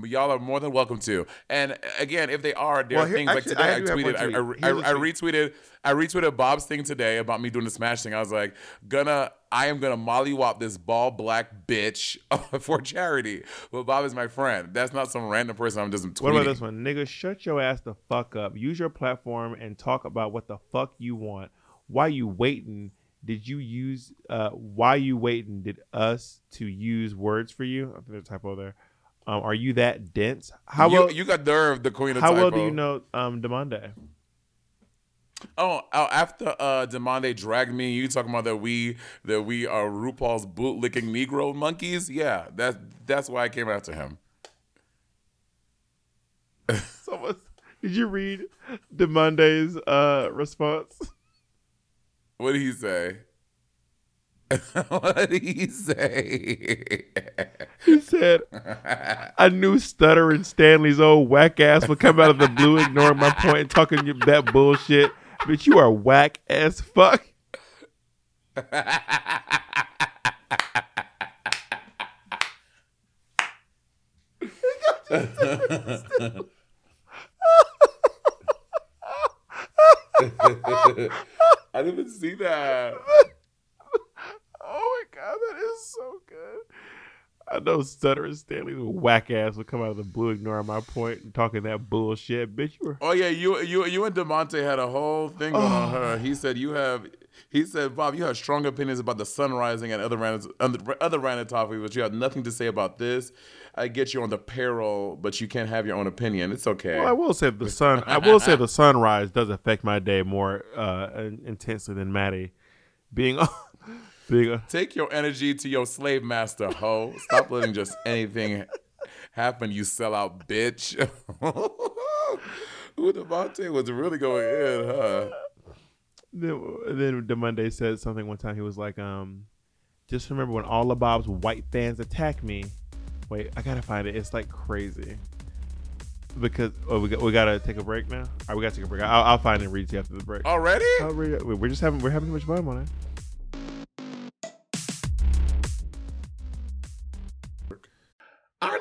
[SPEAKER 2] Y'all are more than welcome to. And again, if they are, there
[SPEAKER 3] Well,
[SPEAKER 2] are
[SPEAKER 3] here-
[SPEAKER 2] things
[SPEAKER 3] actually,
[SPEAKER 2] like today
[SPEAKER 3] I
[SPEAKER 2] I, tweeted,
[SPEAKER 3] tweet.
[SPEAKER 2] I, I, I
[SPEAKER 3] tweet.
[SPEAKER 2] retweeted, I retweeted Bob's thing today about me doing the smash thing. I was like, gonna, I am gonna mollywop this ball black bitch for charity. But Bob is my friend. That's not some random person I'm just tweeting.
[SPEAKER 3] What about this one? Nigga, shut your ass the fuck up. Use your platform and talk about what the fuck you want. Why you waiting? Did you use uh why you waiting? Did us to use words for you? I think there's a typo there. Um, are you that dense? How
[SPEAKER 2] you,
[SPEAKER 3] well
[SPEAKER 2] you got nerve, the queen of
[SPEAKER 3] how well do you know um Demande?
[SPEAKER 2] Oh, oh, after uh Demande dragged me, you talking about that we that we are RuPaul's bootlicking Negro monkeys? Yeah, that's that's why I came after him.
[SPEAKER 3] Someone, did you read Demande's uh response?
[SPEAKER 2] What did he say? what did he say?
[SPEAKER 3] He said, I knew stuttering Stanley's old whack ass would come out of the blue, ignoring my point and talking that bullshit. But you are whack as fuck.
[SPEAKER 2] I didn't even see that.
[SPEAKER 3] Oh my god, that is so good. I know stuttering Stanley's whack ass would come out of the blue, ignoring my point and talking that bullshit. Bitch, you were
[SPEAKER 2] Oh yeah, you you you and Demonte had a whole thing going on her. He said you have. He said, Bob, you have strong opinions about the sun rising and other random, other random topics, but you have nothing to say about this. I get you on the payroll, but you can't have your own opinion. It's okay.
[SPEAKER 3] Well, I will say the sun. I will say the sunrise does affect my day more uh, intensely than Maddie. Being, being
[SPEAKER 2] Take your energy to your slave master, ho. Stop letting just anything happen, you sell out bitch. Ooh, Devontae was really going in, huh?
[SPEAKER 3] then, then the Monday said something one time. He was like, um, "Just remember when all of Bob's white fans attack me." Wait, I gotta find it. It's like crazy. Because oh, we got, we gotta take a break now. All right, we gotta take a break. I'll, I'll find it and read to you after the break.
[SPEAKER 2] Already?
[SPEAKER 3] I'll read it. We're just having we're having too much fun on it.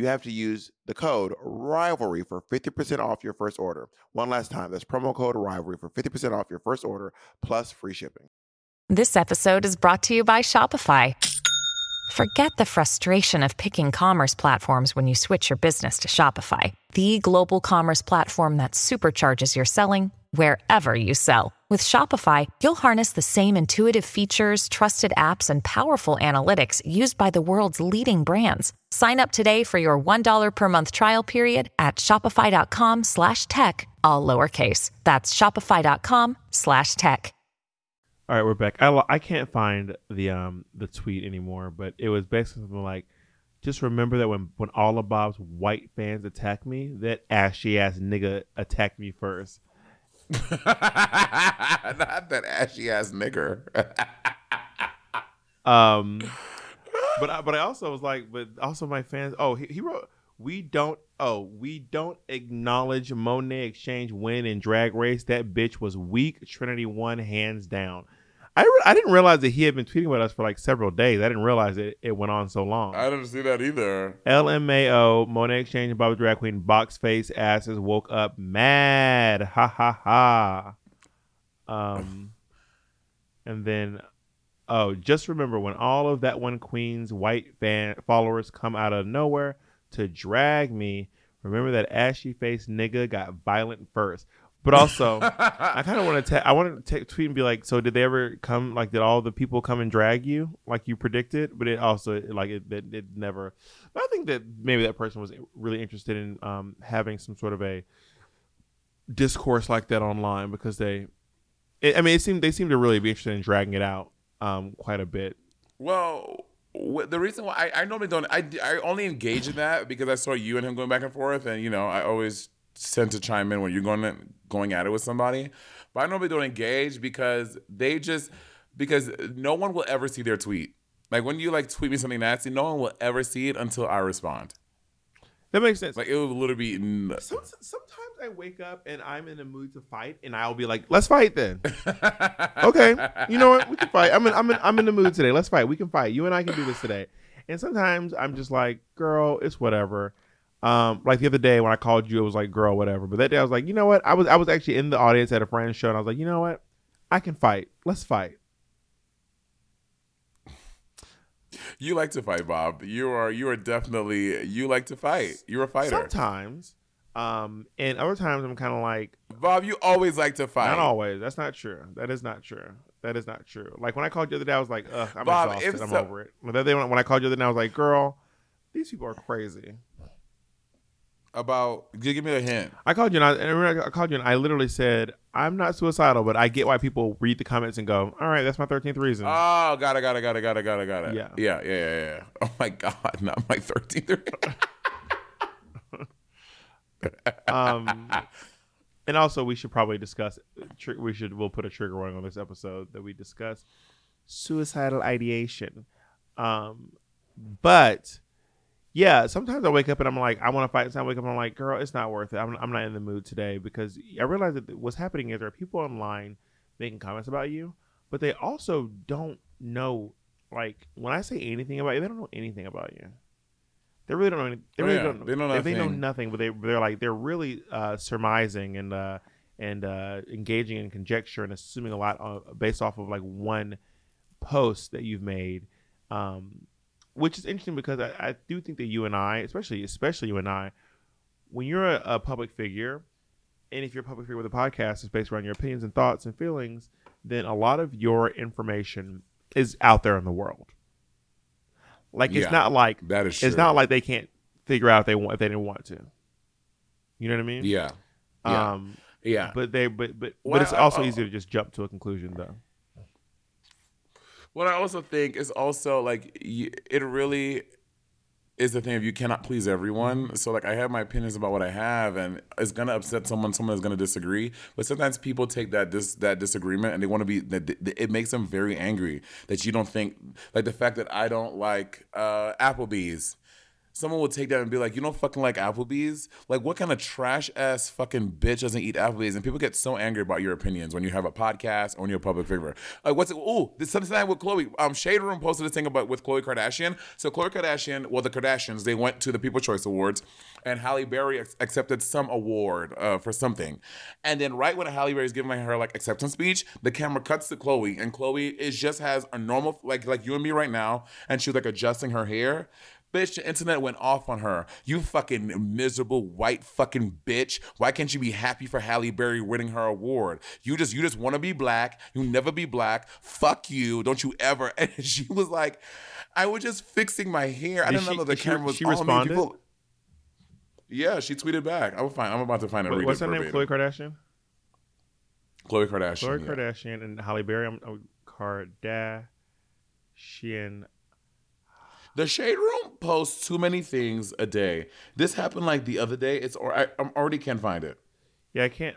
[SPEAKER 7] you have to use the code rivalry for 50% off your first order. One last time, that's promo code rivalry for 50% off your first order plus free shipping.
[SPEAKER 9] This episode is brought to you by Shopify. Forget the frustration of picking commerce platforms when you switch your business to Shopify, the global commerce platform that supercharges your selling wherever you sell. With Shopify, you'll harness the same intuitive features, trusted apps, and powerful analytics used by the world's leading brands. Sign up today for your $1 per month trial period at shopify.com slash tech, all lowercase. That's shopify.com slash tech.
[SPEAKER 3] All right, we're back. I, I can't find the um the tweet anymore, but it was basically something like, just remember that when when all of Bob's white fans attack me, that ashy ass nigga attacked me first.
[SPEAKER 2] Not that ashy ass nigger.
[SPEAKER 3] Um, but I, but I also was like, but also my fans. Oh, he, he wrote. We don't. Oh, we don't acknowledge Monét X Change win in Drag Race. That bitch was weak. Trinity won hands down. I, re- I didn't realize that he had been tweeting with us for like several days. I didn't realize it, it went on so long.
[SPEAKER 2] I didn't see that either.
[SPEAKER 3] LMAO, Monét X Change, Bobby Drag Queen, box face asses woke up mad. Ha ha ha. Um, and then, oh, just remember when all of that one queen's white fan followers come out of nowhere to drag me. Remember that ashy faced nigga got violent first. But also, I kind of want to. I want to tweet and be like, so did they ever come? Like, did all the people come and drag you like you predicted? But it also like it it, it never. But I think that maybe that person was really interested in um, having some sort of a discourse like that online because they. It, I mean, it seemed they seemed to really be interested in dragging it out um, quite a bit.
[SPEAKER 2] Well, the reason why I, I normally don't, I, I only engage in that because I saw you and him going back and forth, and you know, I always tend to chime in when you're going going at it with somebody. But I normally don't engage because they just because no one will ever see their tweet. Like when you like tweet me something nasty, no one will ever see it until I respond.
[SPEAKER 3] That makes sense.
[SPEAKER 2] Like it will literally be. n-
[SPEAKER 3] Some, sometimes I wake up and I'm in the mood to fight, and I'll be like, "Let's fight then." okay, you know what? We can fight. I'm in, I'm in, I'm in the mood today. Let's fight. We can fight. You and I can do this today. And sometimes I'm just like, "Girl, it's whatever." Um, like the other day when I called you, it was like, "Girl, whatever." But that day I was like, "You know what?" I was I was actually in the audience at a friend's show, and I was like, "You know what? I can fight. Let's fight."
[SPEAKER 2] You like to fight, Bob. You are you are definitely you like to fight. You're a fighter.
[SPEAKER 3] Sometimes, um, and other times I'm kind of like,
[SPEAKER 2] Bob, you always like to fight.
[SPEAKER 3] Not always. That's not true. That is not true. That is not true. Like when I called you the other day, I was like, "Ugh, I'm
[SPEAKER 2] Bob,
[SPEAKER 3] exhausted. I'm
[SPEAKER 2] so-
[SPEAKER 3] over it." But the other day, when when I called you the other day, I was like, "Girl, these people are crazy."
[SPEAKER 2] About gi- give me a hint.
[SPEAKER 3] I called you and I, and I called you and I literally said, "I'm not suicidal, but I get why people read the comments and go, all right, that's my 13th reason."
[SPEAKER 2] Oh, got it, got it, got it, got it, got it, got it.
[SPEAKER 3] Yeah.
[SPEAKER 2] yeah, yeah, yeah, yeah. Oh my god, not my thirteenth.
[SPEAKER 3] um, and also we should probably discuss. Tr- we should we'll put a trigger warning on this episode that we discuss suicidal ideation. Um, but yeah, sometimes I wake up and I'm like, I want to fight. Sometimes I wake up and I'm like, girl, it's not worth it. I'm I'm not in the mood today because I realize that what's happening is there are people online making comments about you, but they also don't know. Like when I say anything about you, they don't know anything about you. They really don't know. Any, they
[SPEAKER 2] Oh,
[SPEAKER 3] really
[SPEAKER 2] yeah.
[SPEAKER 3] don't.
[SPEAKER 2] They know
[SPEAKER 3] They know
[SPEAKER 2] nothing.
[SPEAKER 3] nothing, but they they're like they're really uh, surmising and uh, and uh, engaging in conjecture and assuming a lot uh, based off of like one post that you've made, um, which is interesting because I, I do think that you and I, especially especially you and I, when you're a, a public figure, and if you're a public figure with a podcast, it's based around your opinions and thoughts and feelings, then a lot of your information is out there in the world. Like it's
[SPEAKER 2] Yeah,
[SPEAKER 3] not like
[SPEAKER 2] that is
[SPEAKER 3] It's
[SPEAKER 2] true.
[SPEAKER 3] not like they can't figure out if they want if they didn't want to. You know what I mean?
[SPEAKER 2] Yeah. Yeah.
[SPEAKER 3] Um,
[SPEAKER 2] Yeah.
[SPEAKER 3] But they but but
[SPEAKER 2] Well,
[SPEAKER 3] but it's
[SPEAKER 2] I-
[SPEAKER 3] also
[SPEAKER 2] I-
[SPEAKER 3] easy to just jump to a conclusion though.
[SPEAKER 2] What I also think is also like it really is the thing of you cannot please everyone. So like I have my opinions about what I have, and it's gonna upset someone. Someone is gonna disagree. But sometimes people take that dis- that disagreement and they want to be. That it makes them very angry that you don't think like the fact that I don't like uh, Applebee's. Someone will take that and be like, you don't fucking like Applebee's? Like, what kind of trash ass fucking bitch doesn't eat Applebee's? And people get so angry about your opinions when you have a podcast or when you're a public figure. Like, what's it? Oh, this something with Khloe. Um, Shade Room posted this thing about with Khloe Kardashian. So Khloe Kardashian, well, the Kardashians, they went to the People's Choice Awards, and Halle Berry ac- accepted some award uh, for something. And then right when Halle Berry's giving her like acceptance speech, the camera cuts to Khloe, and Khloe is just has a normal like like you and me right now, and she's like adjusting her hair. Bitch, the internet went off on her. You fucking miserable white fucking bitch. Why can't you be happy for Halle Berry winning her award? You just you just want to be black. You never be black. Fuck you. Don't you ever. And she was like, I was just fixing my hair. I
[SPEAKER 3] Did
[SPEAKER 2] didn't
[SPEAKER 3] she-
[SPEAKER 2] know the camera was
[SPEAKER 3] she
[SPEAKER 2] on me.
[SPEAKER 3] responded?
[SPEAKER 2] People- yeah, she tweeted back. I'm fine. I'm about to find a
[SPEAKER 3] Wait, what's her name?
[SPEAKER 2] verbatim.
[SPEAKER 3] Khloe Kardashian.
[SPEAKER 2] Khloe Kardashian.
[SPEAKER 3] Khloe
[SPEAKER 2] yeah.
[SPEAKER 3] Kardashian and Halle Berry. I'm oh, Kardashian.
[SPEAKER 2] The shade room posts too many things a day. This happened like the other day. It's or I, I already can't find it.
[SPEAKER 3] Yeah, I can't.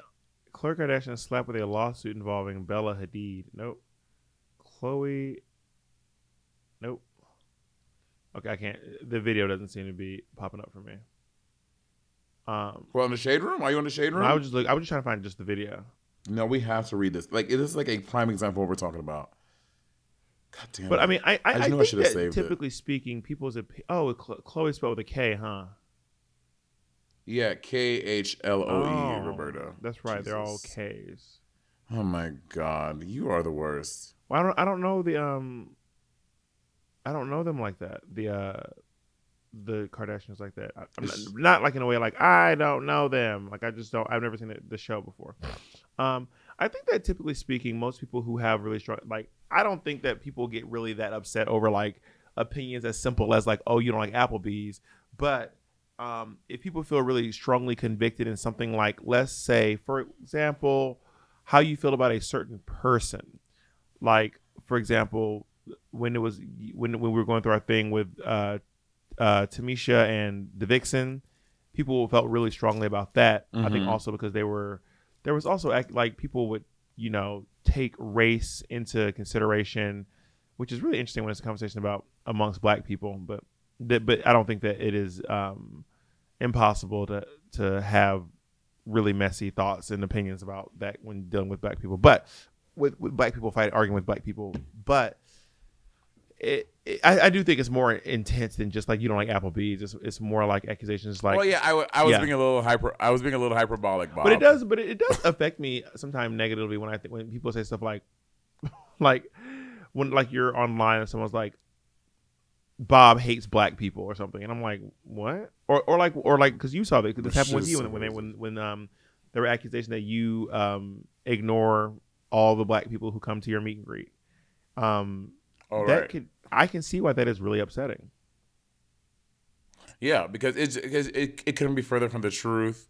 [SPEAKER 3] Khloe Kardashian slapped with a lawsuit involving Bella Hadid. Nope. Chloe. Nope. Okay, I can't. The video doesn't seem to be popping up for me. Um,
[SPEAKER 2] Well, in the shade room? Are you in the shade room?
[SPEAKER 3] I was just look. I was just trying to find just the video.
[SPEAKER 2] no, we have to read this. Like, it is like a prime example of what we're talking about. God damn
[SPEAKER 3] But
[SPEAKER 2] it.
[SPEAKER 3] I mean, I I,
[SPEAKER 2] I
[SPEAKER 3] I
[SPEAKER 2] knew I
[SPEAKER 3] think
[SPEAKER 2] should have saved it.
[SPEAKER 3] typically speaking, people's opi- oh, Chloe spelled with a K, huh?
[SPEAKER 2] Yeah, K H L O E,
[SPEAKER 3] Oh,
[SPEAKER 2] Roberta.
[SPEAKER 3] That's right. They're all K's.
[SPEAKER 2] Oh my God, you are the worst.
[SPEAKER 3] Well, I don't. I don't know the um. I don't know them like that. The uh, the Kardashians like that. I, I'm not, not like in a way like I don't know them. Like I just don't. I've never seen the, the show before. Um, I think that typically speaking, most people who have really strong like I don't think that people get really that upset over like opinions as simple as like oh you don't like Applebee's, but um, if people feel really strongly convicted in something like let's say for example how you feel about a certain person like for example when it was when, when we were going through our thing with uh uh tamisha and the vixen people felt really strongly about that i think
[SPEAKER 2] Mhm.
[SPEAKER 3] also because they were there was also like people would you know take race into consideration which is really interesting when it's a conversation about amongst black people but but i don't think that it is um impossible to to have really messy thoughts and opinions about that when dealing with black people. But with, with black people fighting arguing with black people. But it, it I, I do think it's more intense than just like you don't like Applebee's. It's, it's more like accusations like
[SPEAKER 2] well, yeah, I, w- I was
[SPEAKER 3] Yeah.
[SPEAKER 2] being a little hyper. I was being a little hyperbolic, Bob.
[SPEAKER 3] but it does but it, it does affect me sometimes negatively when I think when people say stuff like like when like you're online and someone's like Bob hates black people or something and I'm like what or or like or like because you saw this
[SPEAKER 2] Which
[SPEAKER 3] happened with you when when they, when when um there were accusations that you um ignore all the black people who come to your meet and greet um
[SPEAKER 2] All
[SPEAKER 3] that
[SPEAKER 2] right.
[SPEAKER 3] could I can see why that is really upsetting
[SPEAKER 2] Yeah, because it's because it, it couldn't be further from the truth.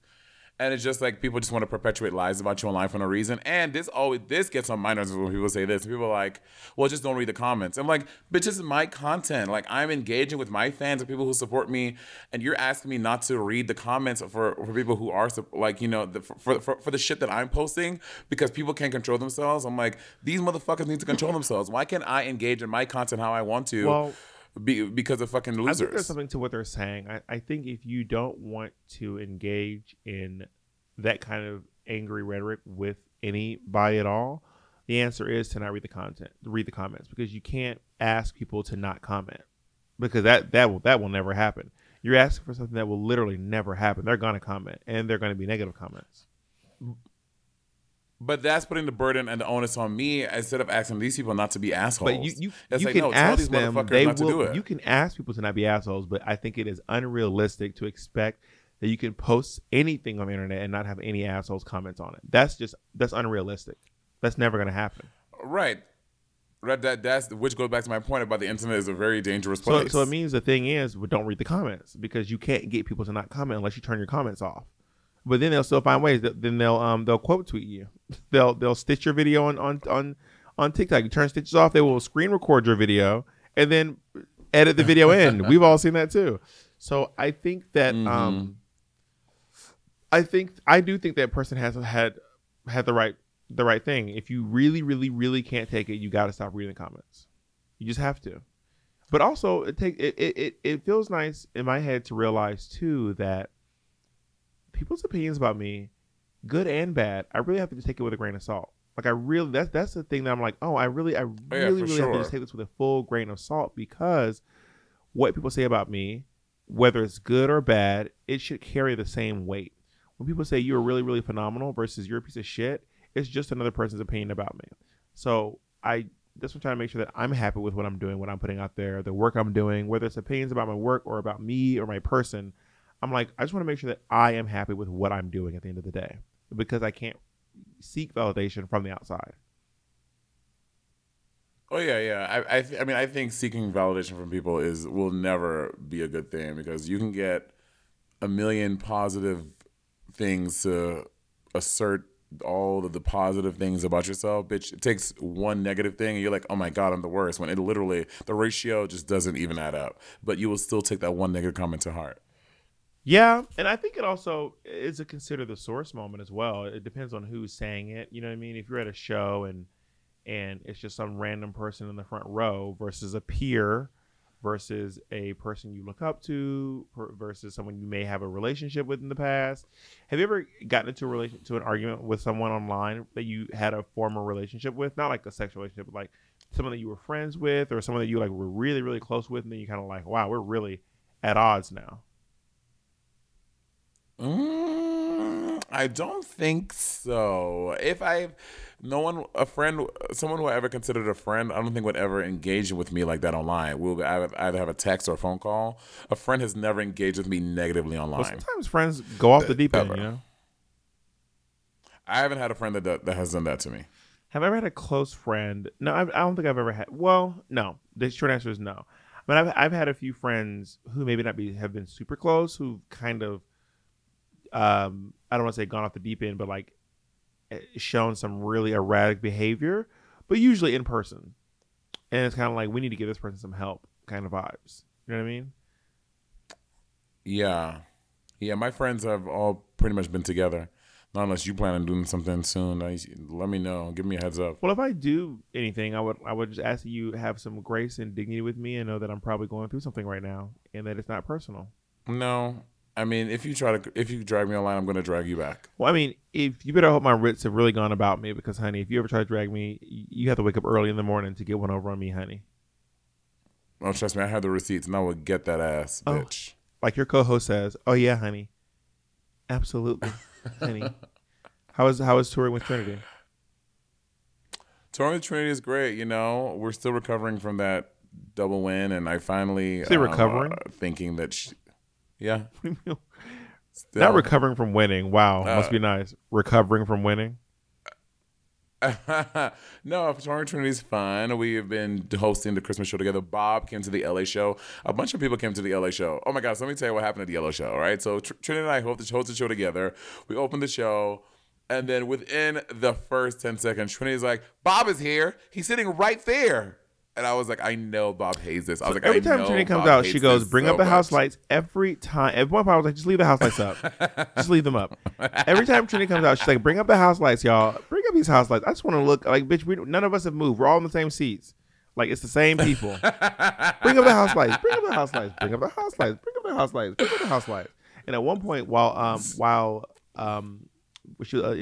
[SPEAKER 2] And it's just like people just want to perpetuate lies about you online for no reason. And this always this gets on my nerves when people say this. People are like, well, just don't read the comments. I'm like, but this is my content. Like I'm engaging with my fans and people who support me, and you're asking me not to read the comments for, for people who are like, you know, the, for, for for the shit that I'm posting because people can't control themselves. I'm like, these motherfuckers need to control themselves. Why can't I engage in my content how I want to?
[SPEAKER 3] Well,
[SPEAKER 2] be, because of fucking
[SPEAKER 3] I think there's
[SPEAKER 2] losers.
[SPEAKER 3] something to what they're saying. I, I think if you don't want to engage in that kind of angry rhetoric with anybody at all, the answer is to not read the content, read the comments, because you can't ask people to not comment, because that that will that will never happen. You're asking for something that will literally never happen. They're gonna comment, and they're gonna be negative comments.
[SPEAKER 2] But that's putting the burden and the onus on me instead of asking these people not to be assholes.
[SPEAKER 3] But you you, you
[SPEAKER 2] like,
[SPEAKER 3] can
[SPEAKER 2] no,
[SPEAKER 3] ask them. They will.
[SPEAKER 2] do it.
[SPEAKER 3] You can ask people to not be assholes, but I think it is unrealistic to expect that you can post anything on the internet and not have any assholes comment on it. That's just that's unrealistic. That's never going to happen.
[SPEAKER 2] right. Right. That that's which goes back to my point about the internet is a very dangerous
[SPEAKER 3] So
[SPEAKER 2] place.
[SPEAKER 3] so it means the thing is, well, don't read the comments because you can't get people to not comment unless you turn your comments off. But then they'll still find ways. That, then they'll um they'll quote tweet you. They'll they'll stitch your video on on on on TikTok. You turn stitches off. They will screen record your video and then edit the video in. We've all seen that too. So I think that
[SPEAKER 2] Mm-hmm.
[SPEAKER 3] um I think I do think that person has had had the right the right thing. If you really really really can't take it, you got to stop reading the comments. You just have to. But also, it take it, it it it feels nice in my head to realize too that people's opinions about me, good and bad, I really have to take it with a grain of salt. Like I really that's that's the thing that I'm like, oh, I really I
[SPEAKER 2] Oh, yeah,
[SPEAKER 3] really really have to just take this with a full grain of salt because what people say about me, whether it's good or bad, it should carry the same weight. When people say you're really really phenomenal versus you're a piece of shit, it's just another person's opinion about me. So I that's what I'm trying to make sure that I'm happy with what I'm doing, what I'm putting out there, the work I'm doing, whether it's opinions about my work or about me or my person. I'm like, I just want to make sure that I am happy with what I'm doing at the end of the day because I can't seek validation from the outside.
[SPEAKER 2] Oh yeah, yeah. I I, th- I mean, I think seeking validation from people is will never be a good thing because you can get a million positive things to assert all of the positive things about yourself. Bitch, it takes one negative thing and you're like, oh my god, I'm the worst. When it literally the ratio just doesn't even add up. But you will still take that one negative comment to heart.
[SPEAKER 3] Yeah, and I think it also is a consider the source moment as well. It depends on who's saying it. You know what I mean? If you're at a show and and it's just some random person in the front row versus a peer versus a person you look up to per- versus someone you may have a relationship with in the past. Have you ever gotten into a relation to an argument with someone online that you had a former relationship with? Not like a sexual relationship, but like someone that you were friends with or someone that you like were really really close with, and then you kind of like, wow, we're really at odds now.
[SPEAKER 2] Mm, I don't think so. If I, no one, a friend, someone who I ever considered a friend, I don't think would ever engage with me like that online. We'll either have a text or a phone call. A friend has never engaged with me negatively online.
[SPEAKER 3] Well, sometimes friends go off the deep end, you know.
[SPEAKER 2] I haven't had a friend that that has done that to me.
[SPEAKER 3] Have I ever had a close friend? No, I've, I don't think I've ever had. Well, no. The short answer is no. But I've I've had a few friends who maybe not be have been super close who kind of um I don't want to say gone off the deep end, but like eh, shown some really erratic behavior, but usually in person. And it's kind of like we need to give this person some help, kind of vibes. You know what I mean?
[SPEAKER 2] Yeah, yeah. My friends have all pretty much been together. Not unless you plan on doing something soon. Let me know. Give me a heads up.
[SPEAKER 3] Well, if I do anything, I would I would just ask that you have some grace and dignity with me and know that I'm probably going through something right now and that it's not personal.
[SPEAKER 2] No, I mean, if you try to, if you drag me online, I'm going to drag you back.
[SPEAKER 3] Well, I mean, if you better hope my writs have really gone about me because, honey, if you ever try to drag me, you have to wake up early in the morning to get one over on me, honey.
[SPEAKER 2] Oh, trust me, I have the receipts, and I will get that ass, oh, bitch.
[SPEAKER 3] Like your co-host says. Oh yeah, honey. Absolutely, honey. How is how is touring with Trinity?
[SPEAKER 2] Touring with Trinity is great. You know, we're still recovering from that double win, and I finally
[SPEAKER 3] still um, recovering,
[SPEAKER 2] uh, thinking that, she, yeah,
[SPEAKER 3] not recovering from winning. Wow, uh, must be nice. Recovering from winning.
[SPEAKER 2] no, Touring Trinity is fun. We have been hosting the Christmas show together. Bob came to the LA show. A bunch of people came to the LA show. Oh my gosh, let me tell you what happened at the Yellow show. All right, so Tr- Trinity and I hosted the show together. We opened the show. And then within the first 10 seconds, Trinity's like, Bob is here. He's sitting right there. And I was like, I know Bob hates this. I was like,
[SPEAKER 3] every time Trinity comes out, she goes, "Bring up the much. house lights." Every time, at one point, I was like, "Just leave the house lights up. just leave them up." Every time Trinity comes out, she's like, "Bring up the house lights, y'all. Bring up these house lights. I just want to look like, bitch. We none of us have moved. We're all in the same seats. Like it's the same people. bring up the house lights. Bring up the house lights. Bring up the house lights. Bring up the house lights. Bring up the house lights." And at one point, while um while um, she uh,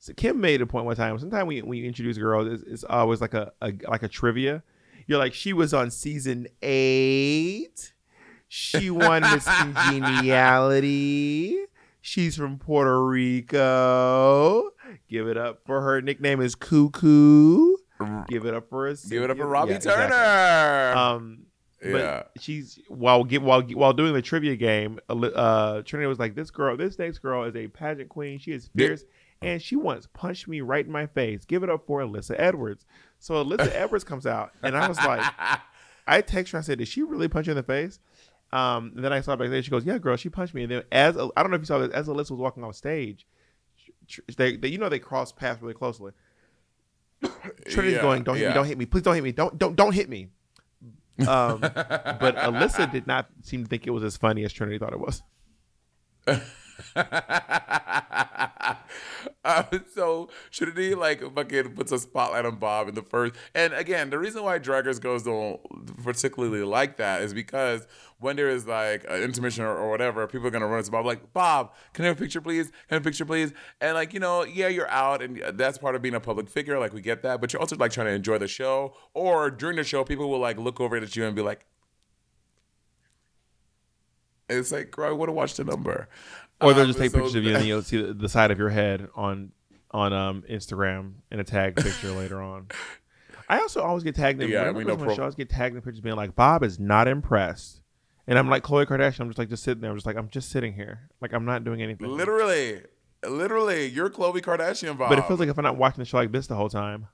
[SPEAKER 3] so Kim made a point one time. Sometimes when you, when you introduce girls, it's, it's always like a, a like a trivia. You're like, she was on season eight. She won Miss Congeniality. She's from Puerto Rico. Give it up for her nickname is Cuckoo. Give it up for us.
[SPEAKER 2] Give it up for Robbie yeah, Turner. Exactly.
[SPEAKER 3] Um, but yeah. she's while while while doing the trivia game, uh, Trinity was like, "This girl, this next girl is a pageant queen. She is fierce." Yeah and she once punched me right in my face. Give it up for Alyssa Edwards. So Alyssa Edwards comes out, and I was like, I text her. I said, "Did she really punch you in the face?" Um, and then I saw back there. She goes, "Yeah, girl, she punched me." And then as I don't know if you saw this, as Alyssa was walking off stage, they, they you know they cross paths really closely. Trinity's yeah, going, "Don't hit yeah. me! Don't hit me! Please don't hit me! Don't don't don't hit me!" Um, but Alyssa did not seem to think it was as funny as Trinity thought it was.
[SPEAKER 2] uh, so Trinity like fucking puts a spotlight on Bob in the first. And again, the reason why draggers goes don't particularly like that is because when there is like an intermission or, or whatever, people are gonna run to Bob like, Bob, can I have a picture, please? Can I have a picture, please? And like you know, yeah, you're out, and that's part of being a public figure. Like we get that, but you're also like trying to enjoy the show. Or during the show, people will like look over at you and be like, it's like, girl, I would have watched the number.
[SPEAKER 3] Or they'll just take pictures of you and you'll see the side of your head on on um, Instagram in a tag picture later on. I also always get tagged in. Yeah, we know. Pro- I always get tagged in pictures being like, "Bob is not impressed," and I'm like Khloe Kardashian. I'm just like just sitting there. I'm just like I'm just sitting here, like I'm not doing anything.
[SPEAKER 2] Literally, literally, you're Khloe Kardashian, Bob.
[SPEAKER 3] But it feels like if I'm not watching the show like this the whole time.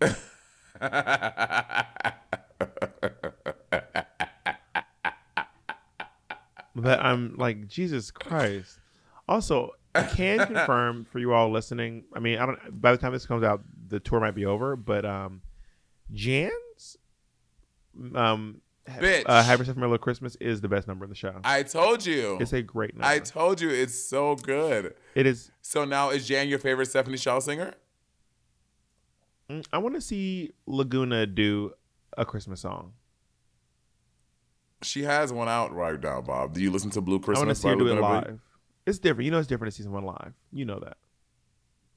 [SPEAKER 3] But I'm like, Jesus Christ. Also, I can confirm for you all listening. I mean, I don't. By the time this comes out, the tour might be over. But um, Jan's um
[SPEAKER 2] Bitch.
[SPEAKER 3] Uh, Have Yourself a Merry Little Christmas is the best number in the show.
[SPEAKER 2] I told you.
[SPEAKER 3] It's a great number.
[SPEAKER 2] I told you it's so good.
[SPEAKER 3] it is.
[SPEAKER 2] So now is Jan your favorite Stephanie Shaw singer?
[SPEAKER 3] Mm, I want to see Laguna do a Christmas song.
[SPEAKER 2] She has one out right now, Bob. Do you listen to Blue Christmas?
[SPEAKER 3] I want to see her do it live. It's different. You know, it's different to see someone live. You know that.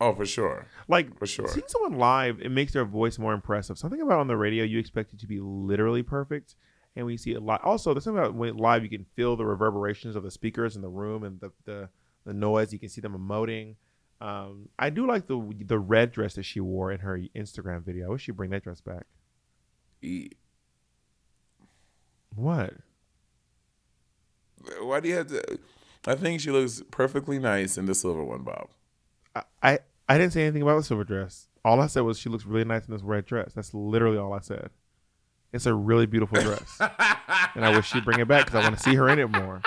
[SPEAKER 2] Oh, for sure.
[SPEAKER 3] Like
[SPEAKER 2] For sure.
[SPEAKER 3] seeing someone live, it makes their voice more impressive. Something about on the radio, you expect it to be literally perfect, and we see it live. Also, there's something about when live, you can feel the reverberations of the speakers in the room and the the, the noise. You can see them emoting. Um, I do like the the red dress that she wore in her Instagram video. I wish she'd bring that dress back.
[SPEAKER 2] E-
[SPEAKER 3] What?
[SPEAKER 2] Why do you have to? I think she looks perfectly nice in the silver one, Bob.
[SPEAKER 3] I, I I didn't say anything about the silver dress. All I said was she looks really nice in this red dress. That's literally all I said. It's a really beautiful dress, and I wish she'd bring it back because I want to see her in it more.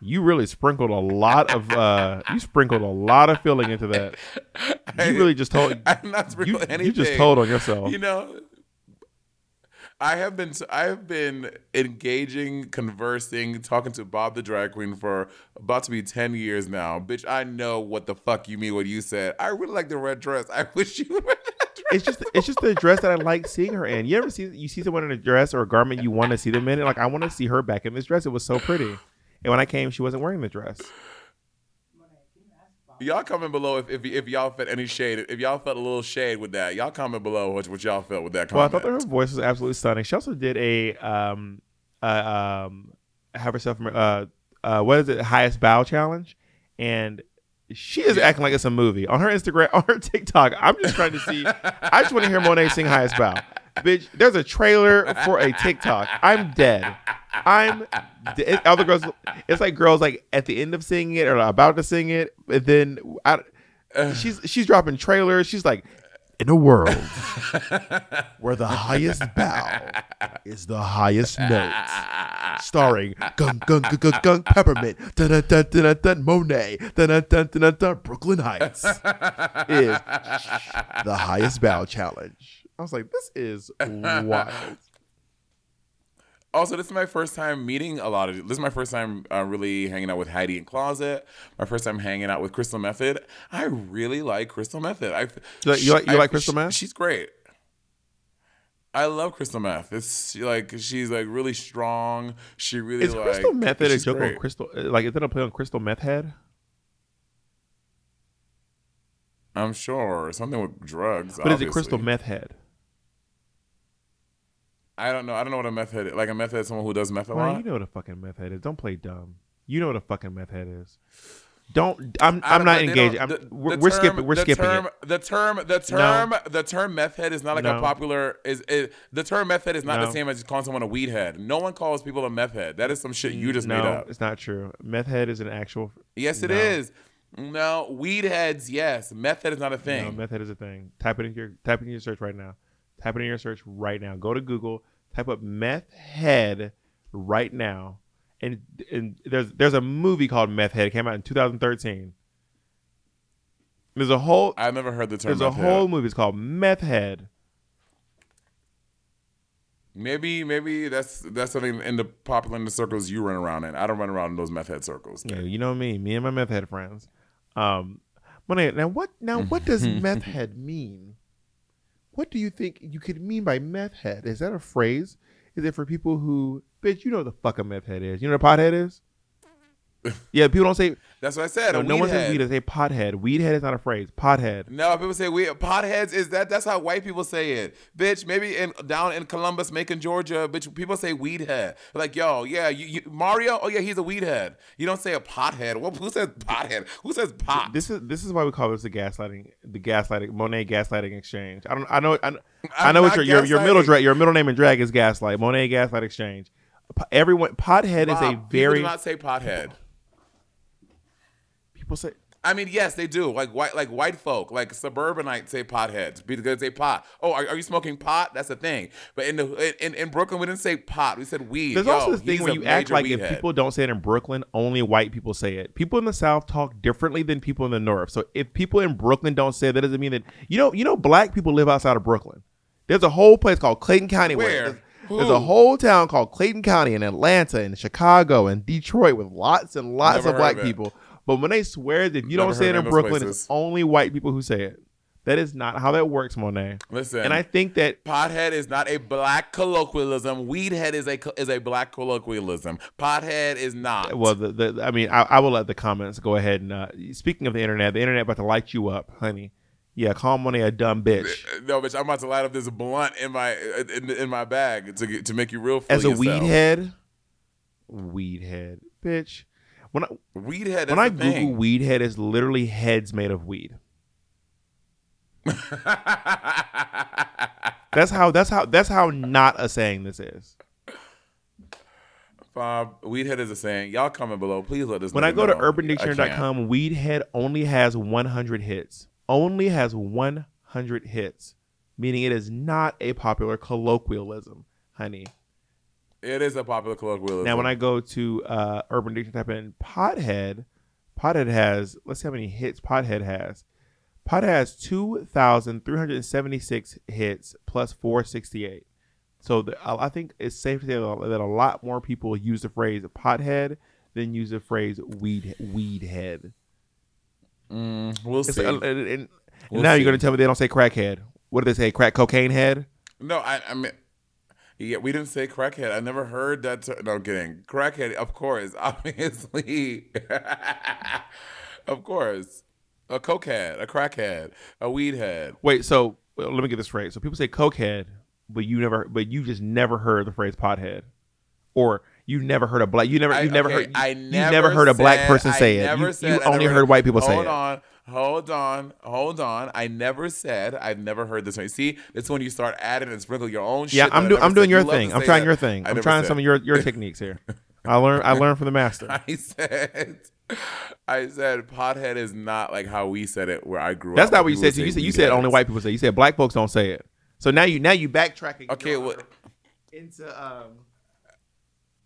[SPEAKER 3] You really sprinkled a lot of uh you sprinkled a lot of feeling into that. You really just told
[SPEAKER 2] I'm not
[SPEAKER 3] you,
[SPEAKER 2] sprinkling anything.
[SPEAKER 3] you just told on yourself.
[SPEAKER 2] You know, I have been I have been engaging, conversing, talking to Bob the drag queen for about to be ten years now. Bitch, I know what the fuck you mean when you said I really like the red dress. I wish you dress."
[SPEAKER 3] it's just it's just the dress that I like seeing her in. You ever see you see someone in a dress or a garment you want to see them in? Like I want to see her back in this dress. It was so pretty. And when I came, she wasn't wearing the dress.
[SPEAKER 2] Y'all comment below if, if if y'all felt any shade. If y'all felt a little shade with that, y'all comment below what, what y'all felt with that
[SPEAKER 3] Well, I thought that her voice was absolutely stunning. She also did a um uh, um have herself uh uh what is it highest bow challenge, and she is acting like it's a movie on her Instagram on her TikTok. I'm just trying to see. I just want to hear Monet sing highest bow. Bitch, there's a trailer for a TikTok. I'm dead. I'm dead. Other girls, it's like girls like at the end of singing it or about to sing it, and then I, she's she's dropping trailers. She's like, in a world where the highest bow is the highest note, starring Gung Gung Gung Gung Gung Peppermint, dun dun dun dun dun, dun Monet, dun dun dun dun, dun Brooklyn Hytes is the highest bow challenge. I was like, this is wild.
[SPEAKER 2] Also, this is my first time meeting a lot of. This is my first time uh, really hanging out with Heidi N Closet. My first time hanging out with Crystal Methyd. I really like Crystal Methyd. I
[SPEAKER 3] You like- you like- you
[SPEAKER 2] I-
[SPEAKER 3] like Crystal
[SPEAKER 2] she- She's great. I love Crystal Meth. It's like she's like really strong. She really
[SPEAKER 3] Is
[SPEAKER 2] like
[SPEAKER 3] Crystal Methyd a joke on. Crystal? Like, is that a play on Crystal Meth Head?
[SPEAKER 2] I'm sure something with drugs.
[SPEAKER 3] But is it Crystal. Meth Head?
[SPEAKER 2] I don't know. I don't know what a meth head is. Like a meth head is someone who does meth a
[SPEAKER 3] Ryan,
[SPEAKER 2] lot.
[SPEAKER 3] you know what a fucking meth head is. Don't play dumb. You know what a fucking meth head is. Don't. I'm.
[SPEAKER 2] I
[SPEAKER 3] I'm
[SPEAKER 2] don't-
[SPEAKER 3] not engaged. I'm,
[SPEAKER 2] the-
[SPEAKER 3] we're
[SPEAKER 2] the
[SPEAKER 3] we're
[SPEAKER 2] term-
[SPEAKER 3] skipping. We're
[SPEAKER 2] the
[SPEAKER 3] skipping
[SPEAKER 2] term,
[SPEAKER 3] it.
[SPEAKER 2] The term, the term, the term meth head is not like
[SPEAKER 3] No.
[SPEAKER 2] a popular. Is, is the term meth head is not
[SPEAKER 3] No.
[SPEAKER 2] the same as calling someone a weed head. No one calls people a meth head. That is some shit you just
[SPEAKER 3] no,
[SPEAKER 2] made up.
[SPEAKER 3] it's not true. Meth head is an actual.
[SPEAKER 2] Yes, it
[SPEAKER 3] no.
[SPEAKER 2] is. No, weed heads. Yes, meth head is not a thing.
[SPEAKER 3] No, meth head is a thing. Type it in your type it in your search right now. Type it in your search right now. Go to Google. Type up meth head right now. And and there's there's a movie called Meth Head. It came out in 2013. There's a whole
[SPEAKER 2] I've never heard the term.
[SPEAKER 3] there's a whole
[SPEAKER 2] head.
[SPEAKER 3] movie. It's called Meth Head.
[SPEAKER 2] Maybe, maybe that's that's something in the popular in the circles you run around in. I don't run around in those meth head circles.
[SPEAKER 3] Yeah, you know me, me and my meth head friends. Um, Monet, now what? Now what does meth head mean? What do you think you could mean by meth head? Is that a phrase? Is it for people who, bitch? You know what the fuck a meth head is. You know what a pothead is? Yeah, people don't say.
[SPEAKER 2] That's what I said.
[SPEAKER 3] No, no one says weed. They say pothead. Weed head is not a phrase. Pothead.
[SPEAKER 2] No, people say we potheads is that that's how white people say it. Bitch, maybe in down in Columbus, Macon, Georgia, bitch, people say weed head. Like, yo, yeah, you, you, Mario, oh yeah, he's a weed head. You don't say a pothead. Well, who says pothead? Who says pot?
[SPEAKER 3] This is this is why we call this the gaslighting, the gaslighting Monet gaslighting exchange. I don't. I know. I, know- I know what your your your middle drag your middle name in drag is gaslight. Monet gaslight exchange. Everyone pothead is a very
[SPEAKER 2] people do not say pothead.
[SPEAKER 3] People say
[SPEAKER 2] I mean, yes, they do. Like white, like white folk, like suburbanites say potheads because they pot. Oh, are, are you smoking pot? That's a thing. But in the in, in Brooklyn, we didn't say pot. We said weed.
[SPEAKER 3] There's
[SPEAKER 2] Yo,
[SPEAKER 3] also this thing where you act like if
[SPEAKER 2] head.
[SPEAKER 3] people don't say it in Brooklyn, only white people say it. People in the South talk differently than people in the North. So if people in Brooklyn don't say it, that doesn't mean that you know you know black people live outside of Brooklyn. There's a whole place called Clayton County
[SPEAKER 2] Where?
[SPEAKER 3] There's a whole town called Clayton County in Atlanta and Chicago and Detroit with lots and lots
[SPEAKER 2] Never
[SPEAKER 3] of black people. But when they swear that if you
[SPEAKER 2] Never
[SPEAKER 3] don't say it in Brooklyn,
[SPEAKER 2] places.
[SPEAKER 3] it's only white people who say it. That is not how that works, Monet.
[SPEAKER 2] Listen,
[SPEAKER 3] And I think that
[SPEAKER 2] Pothead is not a black colloquialism. Weedhead is a is a black colloquialism. Pothead is not.
[SPEAKER 3] well, the, the I mean, I, I will let the comments go ahead and uh, speaking of the internet, the internet about to light you up, honey. Yeah, call Monet a dumb bitch.
[SPEAKER 2] no, bitch, I'm about to light up this blunt in my in, in my bag to get, to make you real.
[SPEAKER 3] As a
[SPEAKER 2] yourself.
[SPEAKER 3] weed head, weed head, bitch. When I
[SPEAKER 2] weed head.
[SPEAKER 3] when I Google
[SPEAKER 2] thing.
[SPEAKER 3] weed head, it's literally heads made of weed. That's how. That's how. That's how not a saying this is.
[SPEAKER 2] Bob, weed head is a saying. Y'all comment below. Please let us.
[SPEAKER 3] When
[SPEAKER 2] know When
[SPEAKER 3] I go to
[SPEAKER 2] know. I can't.
[SPEAKER 3] UrbanDictionary.com, weed head only has 100 hits. Only has 100 hits, meaning it is not a popular colloquialism, honey.
[SPEAKER 2] It is a popular colloquialism.
[SPEAKER 3] Now, when I go to uh, Urban Dictionary, type in pothead, pothead has, let's see how many hits pothead has. Pothead has 2,376 hits plus 468. So the, I think it's safe to say that a lot more people use the phrase pothead than use the phrase weed weed head.
[SPEAKER 2] Mm, we'll
[SPEAKER 3] It's-
[SPEAKER 2] see.
[SPEAKER 3] and- and
[SPEAKER 2] We'll
[SPEAKER 3] now
[SPEAKER 2] see.
[SPEAKER 3] you're going to tell me they don't say crackhead. What do they say? Crack cocaine head?
[SPEAKER 2] No, I, I mean, yeah, we didn't say crackhead. I never heard that. Ter- no, I'm kidding. Crackhead, of course, obviously, of course, a cokehead, a crackhead, a weed head.
[SPEAKER 3] Wait, so well, let me get this straight. So people say cokehead, but you never, but you just never heard the phrase pothead, or you never heard a black. You never, you never
[SPEAKER 2] okay,
[SPEAKER 3] heard.
[SPEAKER 2] I
[SPEAKER 3] you
[SPEAKER 2] never
[SPEAKER 3] never heard a black person say it.
[SPEAKER 2] never
[SPEAKER 3] You, you only heard white people say
[SPEAKER 2] hold
[SPEAKER 3] it.
[SPEAKER 2] on, hold on, hold on. I never said I've never heard this one. See, it's when you start adding and sprinkle your own shit.
[SPEAKER 3] Yeah, I'm doing. I'm doing your
[SPEAKER 2] You love to
[SPEAKER 3] thing. I'm trying
[SPEAKER 2] that.
[SPEAKER 3] your thing.
[SPEAKER 2] I
[SPEAKER 3] I'm trying
[SPEAKER 2] said.
[SPEAKER 3] some of your your techniques here. I learned. I learned from the master.
[SPEAKER 2] I said, I said, pothead is not like how we said it where I grew
[SPEAKER 3] That's
[SPEAKER 2] up.
[SPEAKER 3] not what you said. You said you said only white people say. it. You said black folks don't say it. So now you now you backtracking.
[SPEAKER 2] Okay, well,
[SPEAKER 3] into um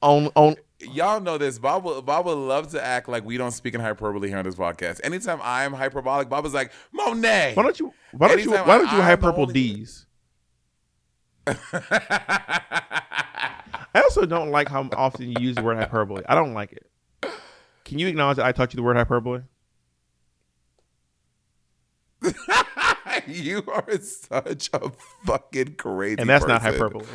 [SPEAKER 3] on on
[SPEAKER 2] y'all know this. Bob will, Bob would love to act like we don't speak in hyperbole here on this podcast. Anytime I'm hyperbolic, Bob is like, Monet.
[SPEAKER 3] Why don't you? Why don't you? Why don't you purple D's? I also don't like how often you use the word hyperbole. I don't like it. Can you acknowledge that I taught you the word hyperbole?
[SPEAKER 2] you are such a fucking crazy
[SPEAKER 3] And that's not hyperbole.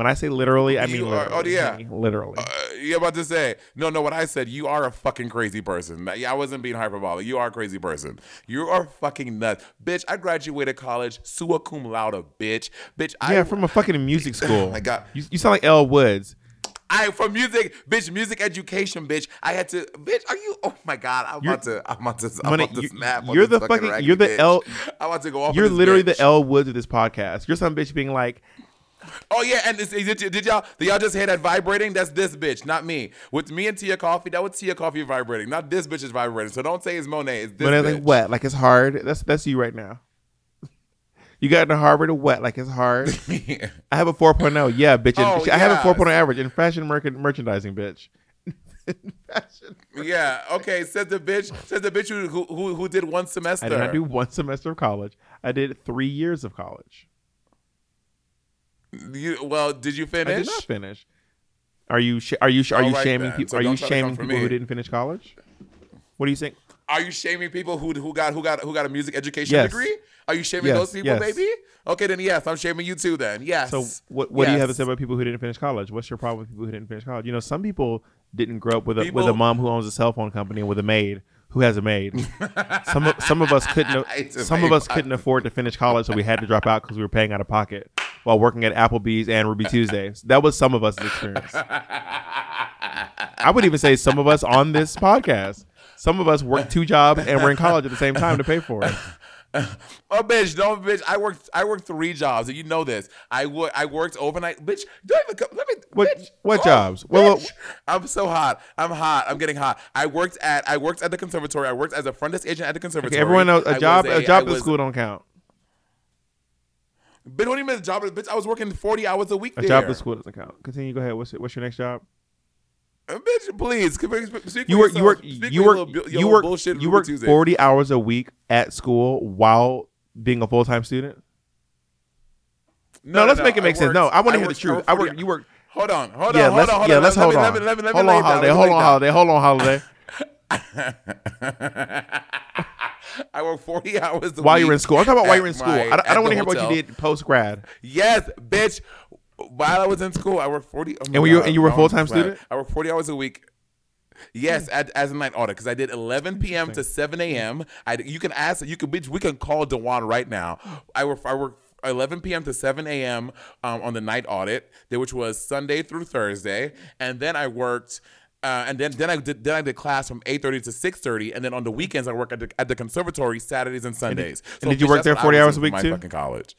[SPEAKER 3] When I say literally, I mean
[SPEAKER 2] You are-
[SPEAKER 3] literally.
[SPEAKER 2] oh, yeah.
[SPEAKER 3] I mean literally.
[SPEAKER 2] Uh, you're about to say no, no. What I said, you are a fucking crazy person. Yeah, I wasn't being hyperbolic. You are a crazy person. You are fucking nuts, bitch. I graduated college sua cum laude, bitch, bitch. I,
[SPEAKER 3] yeah, from a fucking music school.
[SPEAKER 2] Oh my God.
[SPEAKER 3] You, you sound like Elle Woods.
[SPEAKER 2] I from music, bitch, music education, bitch. I had to, bitch. Are you? Oh my god, I'm
[SPEAKER 3] You're-
[SPEAKER 2] about to, I'm about to, I'm
[SPEAKER 3] Money,
[SPEAKER 2] about to
[SPEAKER 3] you-
[SPEAKER 2] snap.
[SPEAKER 3] you're
[SPEAKER 2] this
[SPEAKER 3] the fucking, you're the
[SPEAKER 2] bitch.
[SPEAKER 3] L.
[SPEAKER 2] I'm about to go off.
[SPEAKER 3] You're literally
[SPEAKER 2] bitch.
[SPEAKER 3] the Elle Woods of this podcast. You're some bitch being like,
[SPEAKER 2] Oh yeah, and this, did, did y'all did y'all just hear that vibrating? That's this bitch, not me. With me and Tia Kofi, that was Tia Kofi vibrating, not this bitch is vibrating. So don't say it's Monet. It's this
[SPEAKER 3] when I
[SPEAKER 2] bitch.
[SPEAKER 3] like wet, like it's hard. That's that's you right now. You got into Harvard to wet, like it's hard. I have a 4.0. Yeah, bitch.
[SPEAKER 2] Oh,
[SPEAKER 3] I have a
[SPEAKER 2] yes.
[SPEAKER 3] 4.0 average in fashion merc- merchandising, bitch.
[SPEAKER 2] yeah. Okay. Says the bitch. Says the bitch who who who, who did one semester.
[SPEAKER 3] I did not do one semester of college. I did three years of college.
[SPEAKER 2] You, well, did you finish?
[SPEAKER 3] I did not finish. Are you sh- are you sh- are you
[SPEAKER 2] right
[SPEAKER 3] shaming people?
[SPEAKER 2] So
[SPEAKER 3] are you
[SPEAKER 2] try to come
[SPEAKER 3] shaming people who didn't finish college? What do you think?
[SPEAKER 2] Are you shaming people who who got who got who got a music education
[SPEAKER 3] Yes.
[SPEAKER 2] degree? Are you shaming
[SPEAKER 3] Yes,
[SPEAKER 2] those people,
[SPEAKER 3] yes.
[SPEAKER 2] baby? Okay, then yes, I'm shaming you too. Then yes.
[SPEAKER 3] So what what do you have to say about people who didn't finish college? What's your problem with people who didn't finish college? You know, some people didn't grow up with a with a mom who owns a cell phone company and with a maid who has a maid. some of, some of us couldn't some of us couldn't afford to finish college, so we had to drop out because we were paying out of pocket while working at Applebee's and Ruby Tuesdays. That was some of us' experience. I would even say some of us on this podcast. Some of us worked two jobs and were in college at the same time to pay for it.
[SPEAKER 2] Oh, bitch, don't, bitch. I worked, I worked three jobs, and you know this. I wo- I worked overnight, bitch. Don't even come. Let me,
[SPEAKER 3] What
[SPEAKER 2] bitch.
[SPEAKER 3] what
[SPEAKER 2] Oh,
[SPEAKER 3] jobs? Well,
[SPEAKER 2] bitch. I'm so hot. I'm hot. I'm getting hot. I worked at, I worked at the conservatory. I worked as a front desk agent at the conservatory.
[SPEAKER 3] okay, everyone knows
[SPEAKER 2] I
[SPEAKER 3] a
[SPEAKER 2] was
[SPEAKER 3] job a job
[SPEAKER 2] I
[SPEAKER 3] at school don't count.
[SPEAKER 2] Bitch, what do you mean job? Bitch, I was working 40 hours a week
[SPEAKER 3] A
[SPEAKER 2] there.
[SPEAKER 3] job at school doesn't count. Continue. Go ahead. What's what's your next job?
[SPEAKER 2] Uh, Bitch, please. Speak
[SPEAKER 3] You work. You work. You work.
[SPEAKER 2] little
[SPEAKER 3] You work.
[SPEAKER 2] bullshit
[SPEAKER 3] You work
[SPEAKER 2] Tuesday.
[SPEAKER 3] forty hours a week at school while being a full time student. No, let's make it make sense. No, I want to hear the truth. I work. You work.
[SPEAKER 2] Hold on, hold
[SPEAKER 3] yeah,
[SPEAKER 2] on,
[SPEAKER 3] let's,
[SPEAKER 2] hold on, hold
[SPEAKER 3] yeah,
[SPEAKER 2] on.
[SPEAKER 3] let's hold on. Hold on, holiday. Hold on, holiday. Hold on, holiday.
[SPEAKER 2] I work 40 hours a
[SPEAKER 3] While you're in school, I'm talking about while you're in school.
[SPEAKER 2] my-
[SPEAKER 3] I don't, don't want to hear what you did post grad.
[SPEAKER 2] Yes, bitch. While I was in school, I worked 40. oh
[SPEAKER 3] And were you- and you were a full-time student?
[SPEAKER 2] I worked 40 hours a week. Yes, at, as a night audit because I did 11 p.m. to 7 a.m. I you can ask you can bitch we can call Dewan right now. I work I work 11 p.m. to 7 a.m. Um, on the night audit, which was Sunday through Thursday, and then I worked. Uh, and then, then I did then I did class from eight thirty to six thirty, and then on the weekends I work at the, at the conservatory Saturdays and Sundays.
[SPEAKER 3] and did you work there 40 hours a week
[SPEAKER 2] my
[SPEAKER 3] too?
[SPEAKER 2] Fucking college.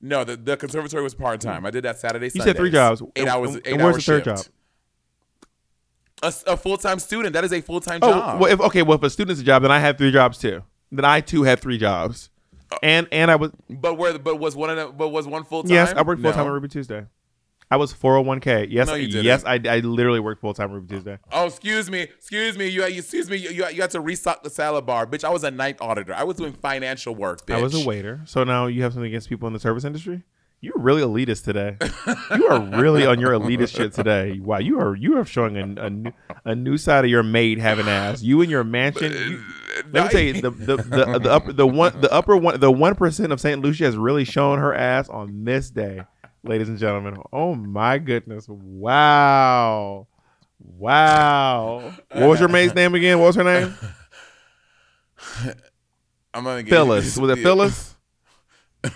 [SPEAKER 2] No, the, the conservatory was part time. I did that Saturday.
[SPEAKER 3] You said three jobs.
[SPEAKER 2] Eight
[SPEAKER 3] And-
[SPEAKER 2] hours.
[SPEAKER 3] and where's the third
[SPEAKER 2] shift.
[SPEAKER 3] job?
[SPEAKER 2] A, a full time student. That is a full time
[SPEAKER 3] Oh,
[SPEAKER 2] job.
[SPEAKER 3] well, if, okay. Well, if a student's a job, then I had three jobs too. Then I too had three jobs, and and I was
[SPEAKER 2] but where? But was one of them? But was one full time?
[SPEAKER 3] yes, I worked full time
[SPEAKER 2] No.
[SPEAKER 3] on Ruby Tuesday. I was 401k. Yes,
[SPEAKER 2] No,
[SPEAKER 3] yes, I, I literally worked full time Ruby Tuesday.
[SPEAKER 2] Oh, excuse me, excuse me. You, you excuse me. You, you, you had to restock the salad bar, bitch. I was a night auditor. I was doing financial work, bitch.
[SPEAKER 3] I was a waiter. So now you have something against people in the service industry? You're really elitist today. you are really on your elitist shit today. Wow, you are you are showing a, a, new, a new side of your maid having ass. You and your mansion. you- uh, let me tell you, the the, the the upper the one the upper one the one percent of Saint Lucia has really shown her ass on this day, ladies and gentlemen. Oh my goodness! Wow, wow. What was your maid's name again? What was her name?
[SPEAKER 2] I'm gonna get
[SPEAKER 3] Phyllis. Was it Phyllis?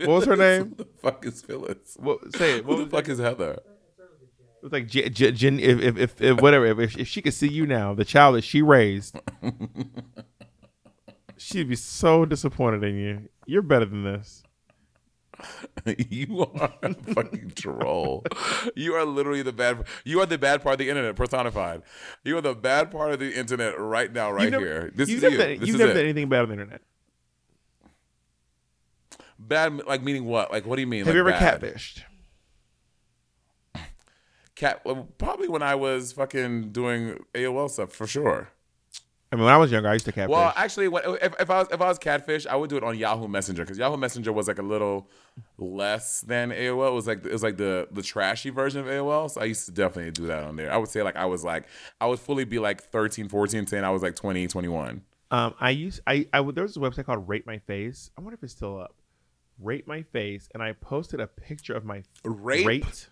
[SPEAKER 3] What was her name?
[SPEAKER 2] Who the fuck is Phyllis?
[SPEAKER 3] What, say it. What
[SPEAKER 2] Who the fuck is Heather?
[SPEAKER 3] It was like J- J- Jen, if, if, if, if whatever, if, if she could see you now, the child that she raised, she'd be so disappointed in you. You're better than this.
[SPEAKER 2] you are a fucking troll. You are literally the bad. You are the bad part of the internet personified. You are the bad part of the internet right now, right
[SPEAKER 3] never-
[SPEAKER 2] here. This is you.
[SPEAKER 3] done-
[SPEAKER 2] This
[SPEAKER 3] you've
[SPEAKER 2] is
[SPEAKER 3] never
[SPEAKER 2] it.
[SPEAKER 3] done anything bad on the internet.
[SPEAKER 2] Bad, like meaning what? Like what do you mean?
[SPEAKER 3] Have
[SPEAKER 2] like
[SPEAKER 3] you ever
[SPEAKER 2] bad?
[SPEAKER 3] catfished?
[SPEAKER 2] Cat? well, Probably when I was fucking doing AOL stuff for sure.
[SPEAKER 3] I mean, when I was younger, I used to catfish.
[SPEAKER 2] Well, actually, when, if, if I was if I was catfish, I would do it on Yahoo Messenger because Yahoo Messenger was like a little less than AOL. It was like it was like the the trashy version of AOL. So I used to definitely do that on there. I would say like I was like I would fully be like 13, 14, saying I was like 20, 21.
[SPEAKER 3] Um, I used I I there was a website called Rate My Face. I wonder if it's still up. Rate My Face, and I posted a picture of my
[SPEAKER 2] Rape?
[SPEAKER 3] rate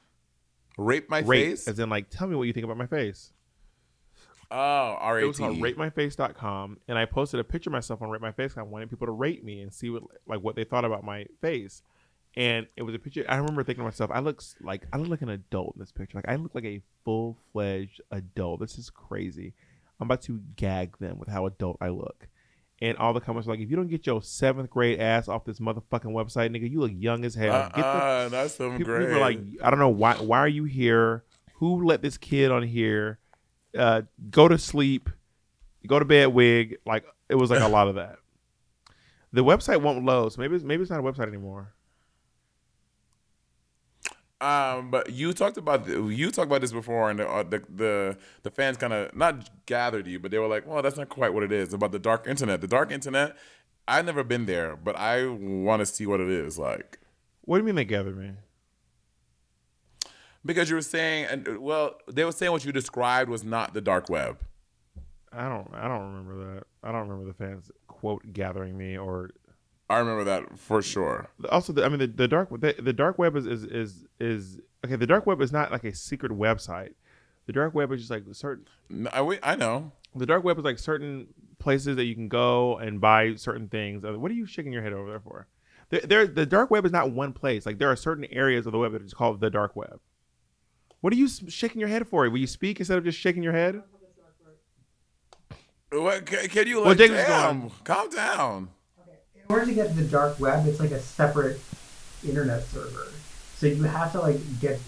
[SPEAKER 2] Rape my
[SPEAKER 3] rate,
[SPEAKER 2] face.
[SPEAKER 3] as in like tell me what you think about my face.
[SPEAKER 2] Oh, R
[SPEAKER 3] It
[SPEAKER 2] A
[SPEAKER 3] was.
[SPEAKER 2] E.
[SPEAKER 3] ratemyface.com and I posted a picture of myself on Rate My Face. I wanted people to rate me and see what like what they thought about my face. And it was a picture. I remember thinking to myself, I look like I look like an adult in this picture. Like I look like a full fledged adult. This is crazy. I'm about to gag them with how adult I look. And all the comments were like, if you don't get your seventh grade ass off this motherfucking website, nigga, you look young as hell. Get the
[SPEAKER 2] Uh-uh, that's seventh
[SPEAKER 3] people,
[SPEAKER 2] grade.
[SPEAKER 3] people are like, I don't know why. Why are you here? Who let this kid on here? Uh, go to sleep. Go to bed, wig. Like it was like a lot of that. The website won't load, so maybe it's, maybe it's not a website anymore.
[SPEAKER 2] Um, but you talked about the, you talked about this before, and the uh, the, the the fans kind of not gathered you, but they were like, "Well, that's not quite what it is." About the dark internet. The dark internet. I've never been there, but I want to see what it is like.
[SPEAKER 3] What do you mean they gathered me?
[SPEAKER 2] Because you were saying, and well, they were saying what you described was not the dark web.
[SPEAKER 3] I don't. I don't remember that. I don't remember the fans quote gathering me or.
[SPEAKER 2] I remember that for sure.
[SPEAKER 3] Also, the, I mean, the, the dark the, the dark web is, is is is okay. The dark web is not like a secret website. The dark web is just like certain.
[SPEAKER 2] No, I, we- I know.
[SPEAKER 3] The dark web is like certain places that you can go and buy certain things. Uh, What are you shaking your head over there for? There, there, the dark web is not one place. Like there are certain areas of the web that is called the dark web. What are you shaking your head for? Will you speak instead of just shaking your head?
[SPEAKER 2] What, can, can you
[SPEAKER 3] Well,
[SPEAKER 2] like,
[SPEAKER 3] Jacob's
[SPEAKER 2] damn, calm down.
[SPEAKER 8] in order to get to the dark web, it's like a separate internet server. So you have to like get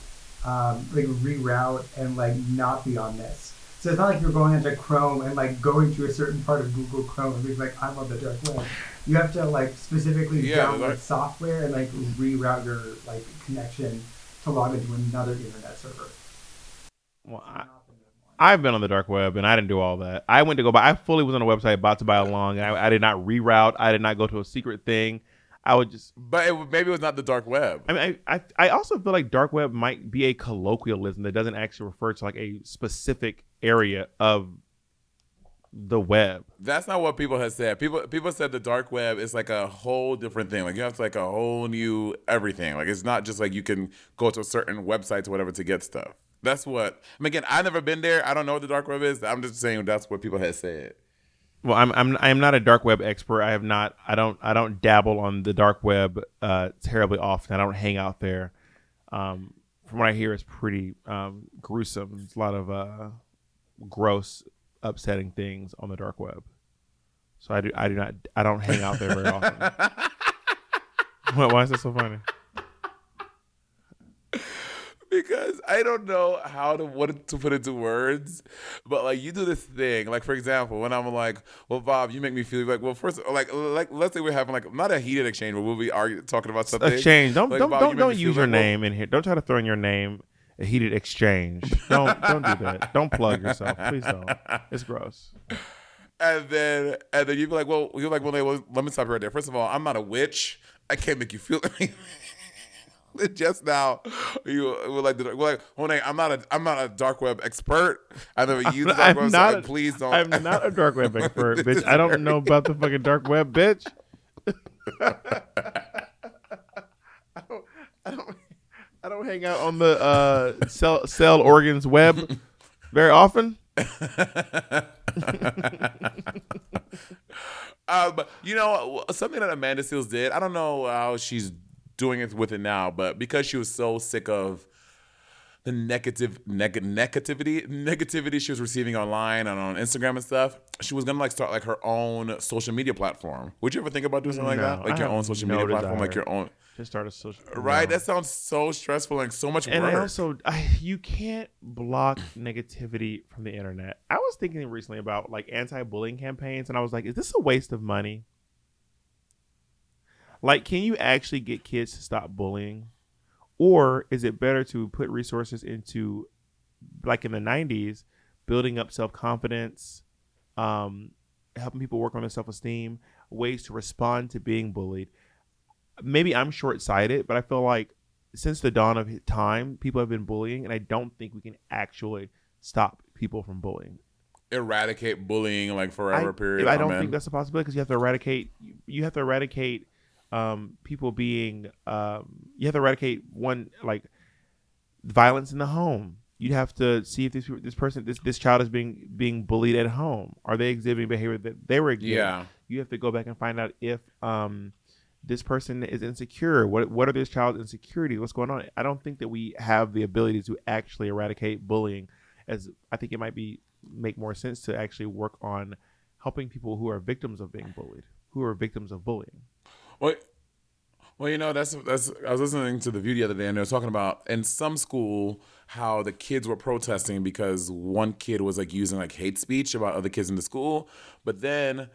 [SPEAKER 8] um, like reroute and like not be on this. So it's not like you're going into Chrome and like going to a certain part of Google Chrome and being like, I'm on the dark web. You have to like specifically
[SPEAKER 2] Yeah,
[SPEAKER 8] download
[SPEAKER 2] like-
[SPEAKER 8] software and like reroute your like connection to log into another internet server.
[SPEAKER 3] Well, I, I've been on the dark web and I didn't do all that. I went to go buy. I fully was on a website about to buy a long. And I, I did not reroute. I did not go to a secret thing. I would just.
[SPEAKER 2] But it, maybe it was not the dark web.
[SPEAKER 3] I mean, I, I I also feel like dark web might be a colloquialism that doesn't actually refer to like a specific area of the web.
[SPEAKER 2] That's not what people have said. People people said the dark web is like a whole different thing. Like you have to like a whole new everything. Like it's not just like you can go to certain websites or whatever to get stuff. That's what. I mean, again, I've never been there. I don't know what the dark web is. I'm just saying that's what people have said.
[SPEAKER 3] Well, I'm I'm I'm not a dark web expert. I have not. I don't. I don't dabble on the dark web uh, terribly often. I don't hang out there. Um, from what I hear, it's pretty um, gruesome. There's a lot of uh, gross, upsetting things on the dark web. So I do. I do not. I don't hang out there very often. what, why is that so funny?
[SPEAKER 2] because I don't know how to what to put into words, but like you do this thing. Like for example, when I'm like, "Well, Bob, you make me feel like." Well, first, like, like let's say we're having like not a heated exchange, but we'll be arguing, talking about something.
[SPEAKER 3] Exchange. Don't
[SPEAKER 2] Like,
[SPEAKER 3] don't
[SPEAKER 2] Bob,
[SPEAKER 3] don't,
[SPEAKER 2] you
[SPEAKER 3] don't use your
[SPEAKER 2] like, well,
[SPEAKER 3] name in here. Don't try to throw in your name. A heated exchange. Don't don't do that. Don't plug yourself. Please don't. It's gross.
[SPEAKER 2] And then and then you'd be like, well, you're like, well, well, let me stop you right there. First of all, I'm not a witch. I can't make you feel. Just now, you were like, were like, no, I'm not a, I'm not a dark web expert. I never used the dark
[SPEAKER 3] I'm
[SPEAKER 2] web. so, like,
[SPEAKER 3] a-
[SPEAKER 2] please don't.
[SPEAKER 3] I'm not a dark web expert, bitch. I don't know about the fucking dark web, bitch. I don't. I don't. I don't hang out on the uh, cell cell organs web very often.
[SPEAKER 2] Um, you know something that Amanda Seales did. I don't know how she's doing it with it now, but because she was so sick of the negative neg- negativity negativity she was receiving online and on Instagram and stuff, she was gonna like start like her own social media platform. Would you ever think about doing something like that, like
[SPEAKER 3] I
[SPEAKER 2] your own social media platform, like your own?
[SPEAKER 3] To start a social.
[SPEAKER 2] Right,
[SPEAKER 3] no.
[SPEAKER 2] that sounds so stressful and so much
[SPEAKER 3] and
[SPEAKER 2] work.
[SPEAKER 3] I also I, you can't block negativity from the internet. I was thinking recently about like anti-bullying campaigns, and I was like, is this a waste of money? Like, can you actually get kids to stop bullying, or is it better to put resources into, like in the '90s, building up self-confidence, um, helping people work on their self-esteem, ways to respond to being bullied? Maybe I'm short-sighted, but I feel like since the dawn of time, people have been bullying, and I don't think we can actually stop people from bullying.
[SPEAKER 2] Eradicate bullying like forever.
[SPEAKER 3] I,
[SPEAKER 2] period.
[SPEAKER 3] I don't
[SPEAKER 2] Amen.
[SPEAKER 3] think that's a possibility because you have to eradicate. You have to eradicate um, people being. Um, you have to eradicate one like violence in the home. You'd have to see if this this person this this child is being being bullied at home. Are they exhibiting behavior that they were exhibiting?
[SPEAKER 2] Yeah.
[SPEAKER 3] You have to go back and find out if um, this person is insecure. What what are this child's insecurities? What's going on? I don't think that we have the ability to actually eradicate bullying. As I think it might be make more sense to actually work on helping people who are victims of being bullied, who are victims of bullying.
[SPEAKER 2] Well, well, you know, that's that's. I was listening to the view the other day, and they were talking about in some school how the kids were protesting because one kid was like using like hate speech about other kids in the school, but then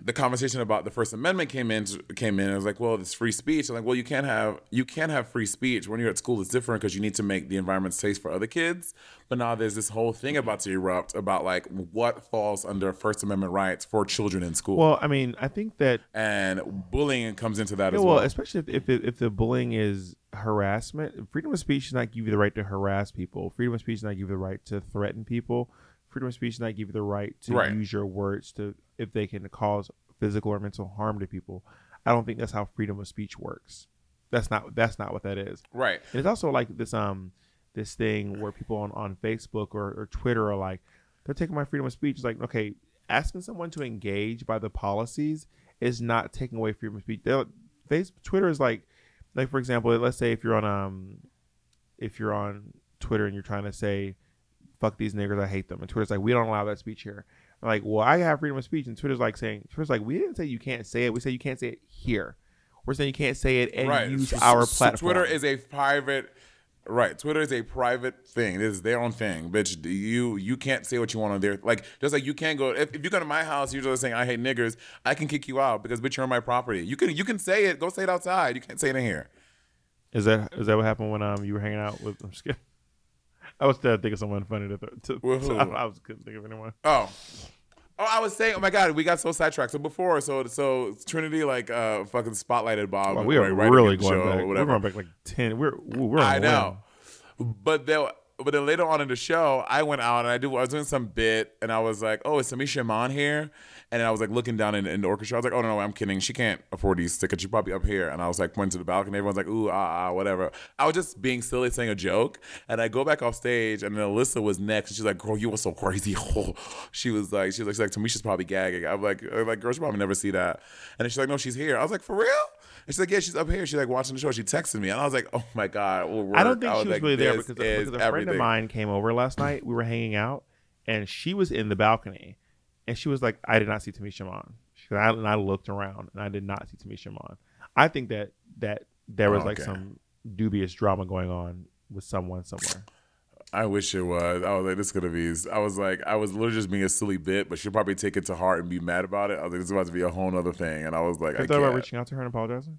[SPEAKER 2] the conversation about the First Amendment came in came in. I was like, well, it's free speech. I'm like, well, you can't have you can't have free speech when you're at school. It's different because you need to make the environment safe for other kids. But now there's this whole thing about to erupt about like what falls under First Amendment rights for children in school.
[SPEAKER 3] Well, I mean, I think that
[SPEAKER 2] and bullying comes into that
[SPEAKER 3] Yeah,
[SPEAKER 2] as
[SPEAKER 3] well,
[SPEAKER 2] well.
[SPEAKER 3] especially if if, it, if the bullying is harassment, freedom of speech does not give you the right to harass people. Freedom of speech does not give you the right to threaten people. Freedom of speech does not give you the right to
[SPEAKER 2] Right.
[SPEAKER 3] use your words to if they can cause physical or mental harm to people. I don't think that's how freedom of speech works. That's not that's not what that is.
[SPEAKER 2] Right.
[SPEAKER 3] And it's also like this um this thing where people on, on Facebook or, or Twitter are like, they're taking my freedom of speech. It's like, okay, asking someone to engage by the policies is not taking away freedom of speech. They'll, Facebook, Twitter is like like for example, let's say if you're on um if you're on Twitter and you're trying to say fuck these niggers, I hate them, and Twitter's like, we don't allow that speech here. Like, well, I have freedom of speech, and Twitter's like saying, Twitter's like, we didn't say you can't say it. We say you can't say it here. We're saying you can't say it and
[SPEAKER 2] right.
[SPEAKER 3] use our
[SPEAKER 2] so
[SPEAKER 3] platform.
[SPEAKER 2] Twitter is a private. Right, Twitter is a private thing. It is their own thing, bitch. You you can't say what you want on there. Like just like you can't go if, if you go to my house, you're just saying I hate niggers. I can kick you out because bitch you're on my property. You can you can say it. Go say it outside. You can't say it in here.
[SPEAKER 3] Is that is that what happened when um you were hanging out with? I'm just kidding. I was trying to think of someone funny to. to, to I, I was couldn't think of anyone.
[SPEAKER 2] Oh, Oh, I was saying, oh my god, we got so sidetracked. So before, so so Trinity like uh fucking spotlighted Bob.
[SPEAKER 3] Well, we are
[SPEAKER 2] right,
[SPEAKER 3] really going back. We're going back like ten. We're we're
[SPEAKER 2] I know. But then, but then later on in the show, I went out and I do. I was doing some bit, and I was like, "Oh, is Tamisha Iman here?" And I was like looking down in, in the orchestra. I was like, "Oh no, no, I'm kidding. She can't afford these tickets. She's probably up here." And I was like pointing to the balcony. Everyone's like, "Ooh, ah, ah, whatever." I was just being silly, saying a joke, and I go back off stage, and then Alyssa was next, and she's like, "Girl, you were so crazy." she was like, she was like, she's like, Tamisha's probably gagging. I'm like, I'm like, girl, she probably never see that. And then she's like, "No, she's here." I was like, "For real?" She's like, "Yeah, she's up here." She's like watching the show. She texted me, and I was like, "Oh my god." We'll
[SPEAKER 3] I don't think
[SPEAKER 2] I
[SPEAKER 3] she was
[SPEAKER 2] like,
[SPEAKER 3] really there because, because a friend of mine came over last night. We were hanging out, and she was in the balcony, and she was like, "I did not see Tamisha Iman." She I, and I looked around, and I did not see Tamisha Iman. I think that that there was like
[SPEAKER 2] Okay.
[SPEAKER 3] some dubious drama going on with someone somewhere.
[SPEAKER 2] I wish it was. I was like, this is gonna be. I was like, I was literally just being a silly bit, but she'll probably take it to heart and be mad about it. I was like, this is about to be a whole other thing, and I was like, I
[SPEAKER 3] you thought about reaching out to her and apologizing?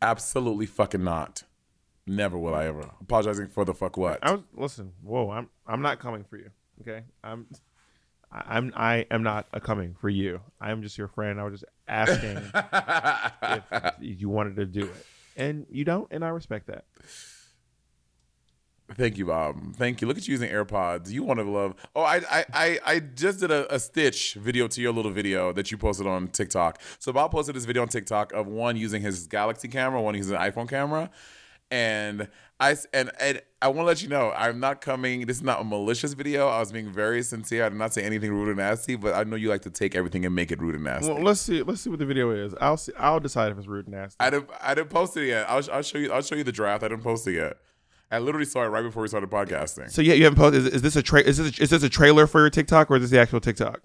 [SPEAKER 2] Absolutely fucking not. Never will I ever apologizing for the fuck what.
[SPEAKER 3] I was listen. Whoa, I'm I'm not coming for you. Okay, I'm I- I'm I am not a coming for you. I'm just your friend. I was just asking if you wanted to do it, and you don't, and I respect that.
[SPEAKER 2] Thank you, Bob. Thank you. Look at you using AirPods. You want to love. Oh, I I I, I just did a, a Stitch video to your little video that you posted on TikTok. So Bob posted this video on TikTok of one using his Galaxy camera, one using an iPhone camera, and I and and I want to let you know I'm not coming. This is not a malicious video. I was being very sincere. I did not say anything rude or nasty, but I know you like to take everything and make it rude and nasty.
[SPEAKER 3] Well, let's see. Let's see what the video is. I'll see. I'll decide if it's rude and nasty.
[SPEAKER 2] I didn't I didn't post it yet. I'll, I'll show you. I'll show you the draft. I didn't post it yet. I literally saw it right before we started podcasting.
[SPEAKER 3] So yeah, you haven't posted. Is, is this a tra- is this a, is this a trailer for your TikTok or is this the actual TikTok?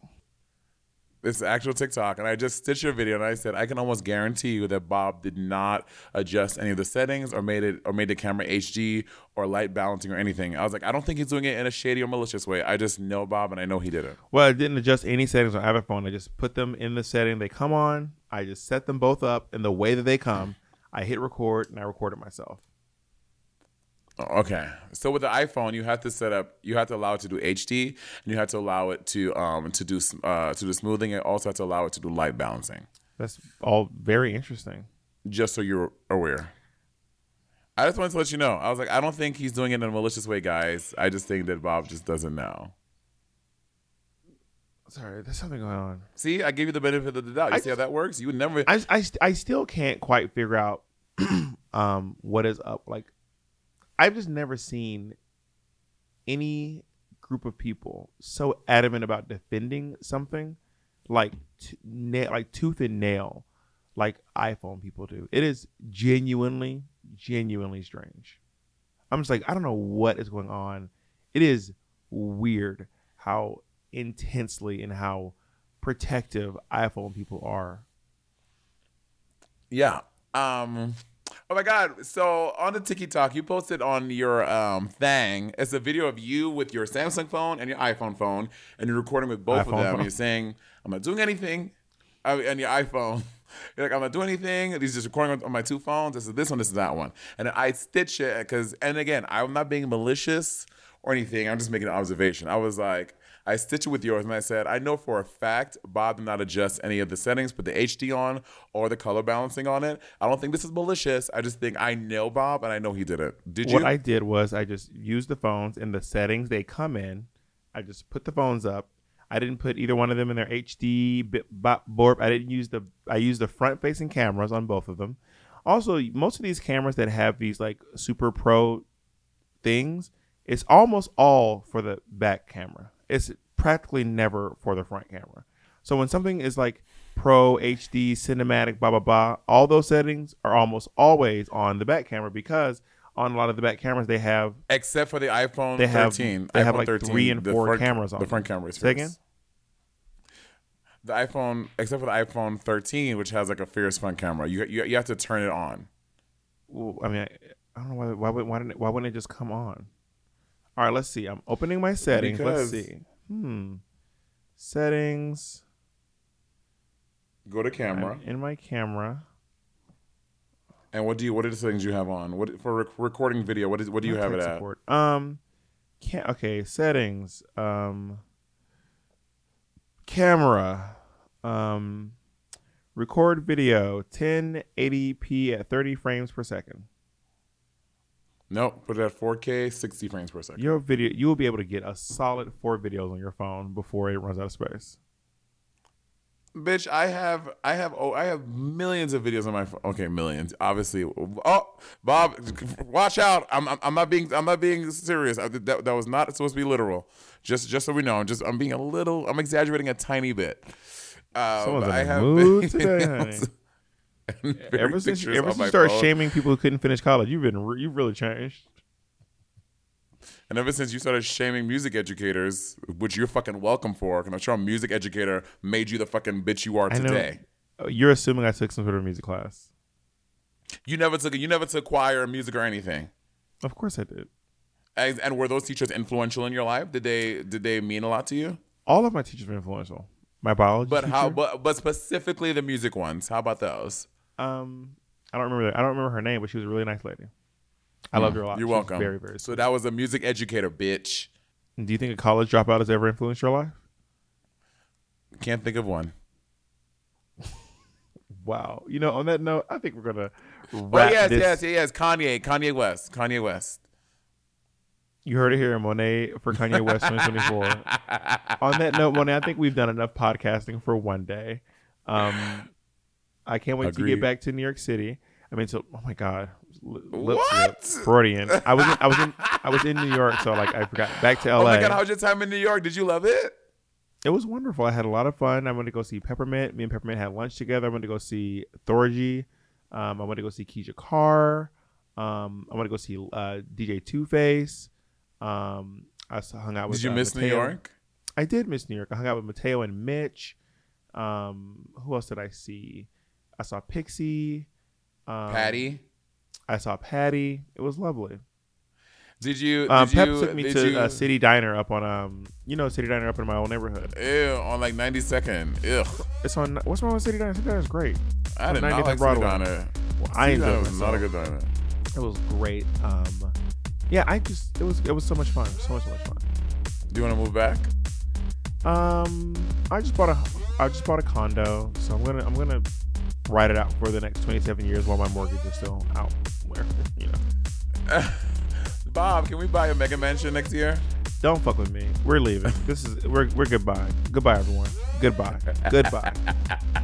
[SPEAKER 2] It's the actual TikTok, and I just stitched your video, and I said I can almost guarantee you that Bob did not adjust any of the settings or made it or made the camera HD or light balancing or anything. I was like, I don't think he's doing it in a shady or malicious way. I just know Bob, and I know he did it.
[SPEAKER 3] Well, I didn't adjust any settings on either phone. I just put them in the setting they come on. I just set them both up in the way that they come. I hit record and I recorded myself.
[SPEAKER 2] Okay, so with the iPhone, you have to set up, you have to allow it to do HD, and you have to allow it to um to do uh to do smoothing, and also have to allow it to do light balancing.
[SPEAKER 3] That's all very interesting.
[SPEAKER 2] just so you're aware. I just wanted to let you know. I was like, I don't think he's doing it in a malicious way, guys. I just think that Bob just doesn't know.
[SPEAKER 3] Sorry, there's something going on.
[SPEAKER 2] See, I gave you the benefit of the doubt. You
[SPEAKER 3] I
[SPEAKER 2] see how that works? You would never.
[SPEAKER 3] I, I, I still can't quite figure out um what is up. Like, I've just never seen any group of people so adamant about defending something like t- na- like tooth and nail, like iPhone people do. It is genuinely, genuinely strange. I'm just like, I don't know what is going on. It is weird how intensely and how protective iPhone people are
[SPEAKER 2] yeah. Um. Oh my God! So on the TikTok, you posted on your um thing. It's a video of you with your Samsung phone and your iPhone phone, and you're recording with both
[SPEAKER 3] iPhone
[SPEAKER 2] of them.
[SPEAKER 3] phone.
[SPEAKER 2] And you're saying, "I'm not doing anything," uh, and your iPhone. You're like, I'm not doing anything. These just recording on, on my two phones. This is this one. This is that one. And I stitch it because, and again, I'm not being malicious or anything. I'm just making an observation. I was like, I stitched it with yours, and I said, I know for a fact Bob did not adjust any of the settings, put the HD on or the color balancing on it. I don't think this is malicious. I just think I know Bob, and I know he did it. Did
[SPEAKER 3] what
[SPEAKER 2] you?
[SPEAKER 3] I did was I just used the phones in the settings they come in. I just put the phones up. I didn't put either one of them in their HD bit, bop, borp. I didn't use the. I used the front facing cameras on both of them. Also, most of these cameras that have these like super pro things, it's almost all for the back camera. It's practically never for the front camera. So when something is like pro HD cinematic blah blah blah, all those settings are almost always on the back camera because on a lot of the back cameras they have
[SPEAKER 2] Except for the iPhone
[SPEAKER 3] They have-
[SPEAKER 2] 13.
[SPEAKER 3] they have, like,
[SPEAKER 2] 13,
[SPEAKER 3] three and four
[SPEAKER 2] front-
[SPEAKER 3] cameras on
[SPEAKER 2] The front camera is
[SPEAKER 3] Say again?
[SPEAKER 2] The iPhone, except for the iPhone 13, which has like a fierce front camera, you you, you have to turn it on.
[SPEAKER 3] well, I mean I, I don't know why why why didn't it, why wouldn't it just come on? All right, let's see. I'm opening my settings.
[SPEAKER 2] Because-
[SPEAKER 3] let's see. Hmm. Settings
[SPEAKER 2] Go to camera.
[SPEAKER 3] I'm in my camera.
[SPEAKER 2] And what do you? What are the settings you have on? What for rec- recording video? What is? What do you have it
[SPEAKER 3] tech
[SPEAKER 2] at?
[SPEAKER 3] Um, can't. Okay, settings. Um, camera, um, record video 1080p at 30 frames per second.
[SPEAKER 2] Nope. Put it at 4K, 60 frames per second.
[SPEAKER 3] Your video, you will be able to get a solid four videos on your phone before it runs out of space.
[SPEAKER 2] Bitch, I have, I have, oh, I have millions of videos on my phone. Okay, millions, obviously. Oh, Bob, watch out! I'm, I'm, I'm not being, I'm not being serious. I, that, that was not supposed to be literal. Just, just so we know, I'm just, I'm being a little, I'm exaggerating a tiny bit. Uh, I have
[SPEAKER 3] today, Ever since, ever since you started
[SPEAKER 2] phone.
[SPEAKER 3] shaming people who couldn't finish college, you've been, re- you've really changed.
[SPEAKER 2] And ever since you started shaming music educators, which you're fucking welcome for, because I'm sure a music educator made you the fucking bitch you are today.
[SPEAKER 3] Uh, You're assuming I took some sort of music class.
[SPEAKER 2] You never took you never took choir or music or anything.
[SPEAKER 3] Of course I did.
[SPEAKER 2] And, and were those teachers influential in your life? Did they did they mean a lot to you?
[SPEAKER 3] All of my teachers were influential. My biology
[SPEAKER 2] But how but but specifically the music ones. How about those?
[SPEAKER 3] Um, I don't remember. That. I don't remember her name, but she was a really nice lady. I loved her a lot.
[SPEAKER 2] You're
[SPEAKER 3] She
[SPEAKER 2] welcome.
[SPEAKER 3] Very, very.
[SPEAKER 2] So that was a music educator, bitch.
[SPEAKER 3] Do you think a college dropout has ever influenced your life?
[SPEAKER 2] Can't think of one.
[SPEAKER 3] Wow. You know, on that note, I think we're gonna Wrap Oh
[SPEAKER 2] yes,
[SPEAKER 3] this.
[SPEAKER 2] yes, yes. Kanye, Kanye West, Kanye West.
[SPEAKER 3] You heard it here, Monet for Kanye West 2024. on that note, Monet, I think we've done enough podcasting for one day. Um, I can't wait to get back to New York City. I mean, so oh my god, L-
[SPEAKER 2] What?
[SPEAKER 3] Freudian. I was in, I was in I was in New York, so like I forgot. Back to LA.
[SPEAKER 2] Oh my god, how was your time in New York? Did you love it?
[SPEAKER 3] It was wonderful. I had a lot of fun. I went to go see Peppermint. Me and Peppermint had lunch together. I went to go see Thorgy. Um, I went to go see Keisha Carr. Um, I went to go see uh, DJ Two Face. Um, I hung out with.
[SPEAKER 2] Did you
[SPEAKER 3] uh,
[SPEAKER 2] miss New York?
[SPEAKER 3] I did miss New York. I hung out with Mateo and Mitch. Um, who else did I see? I saw Pixie. Um,
[SPEAKER 2] Patty?
[SPEAKER 3] I saw Patty. It was lovely.
[SPEAKER 2] Did you? Did
[SPEAKER 3] Um, Pep
[SPEAKER 2] you,
[SPEAKER 3] took me to
[SPEAKER 2] you,
[SPEAKER 3] uh, City Diner up on um, you know, City Diner up in my old neighborhood.
[SPEAKER 2] Ew, on like 92nd. Ew.
[SPEAKER 3] It's on. What's wrong with City Diner? City Diner's great.
[SPEAKER 2] I did not
[SPEAKER 3] 90th
[SPEAKER 2] like City
[SPEAKER 3] Broadway.
[SPEAKER 2] Diner.
[SPEAKER 3] Well, I enjoyed
[SPEAKER 2] Diner was not a good diner.
[SPEAKER 3] It was great. Um, yeah, I just it was it was so much fun. So much so much fun.
[SPEAKER 2] Do you want to move back?
[SPEAKER 3] Um, I just bought a I just bought a condo, so I'm gonna I'm gonna ride it out for the next 27 years while my mortgage is still out. Where you know,
[SPEAKER 2] Bob, can we buy a mega mansion next year?
[SPEAKER 3] don't fuck with me. We're leaving. This is we're we're goodbye. Goodbye, everyone. Goodbye. Goodbye.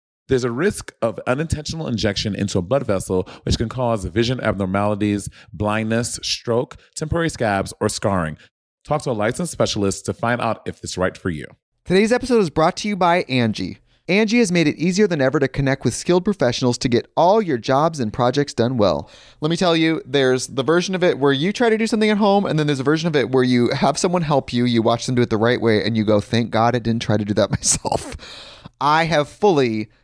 [SPEAKER 5] There's a risk of unintentional injection into a blood vessel, which can cause vision abnormalities, blindness, stroke, temporary scabs, or scarring. Talk to a licensed specialist to find out if it's right for you.
[SPEAKER 1] Today's episode is brought to you by Angi. Angi has made it easier than ever to connect with skilled professionals to get all your jobs and projects done well. Let me tell you, there's the version of it where you try to do something at home, and then there's a version of it where you have someone help you, you watch them do it the right way, and you go, thank God I didn't try to do that myself. I have fully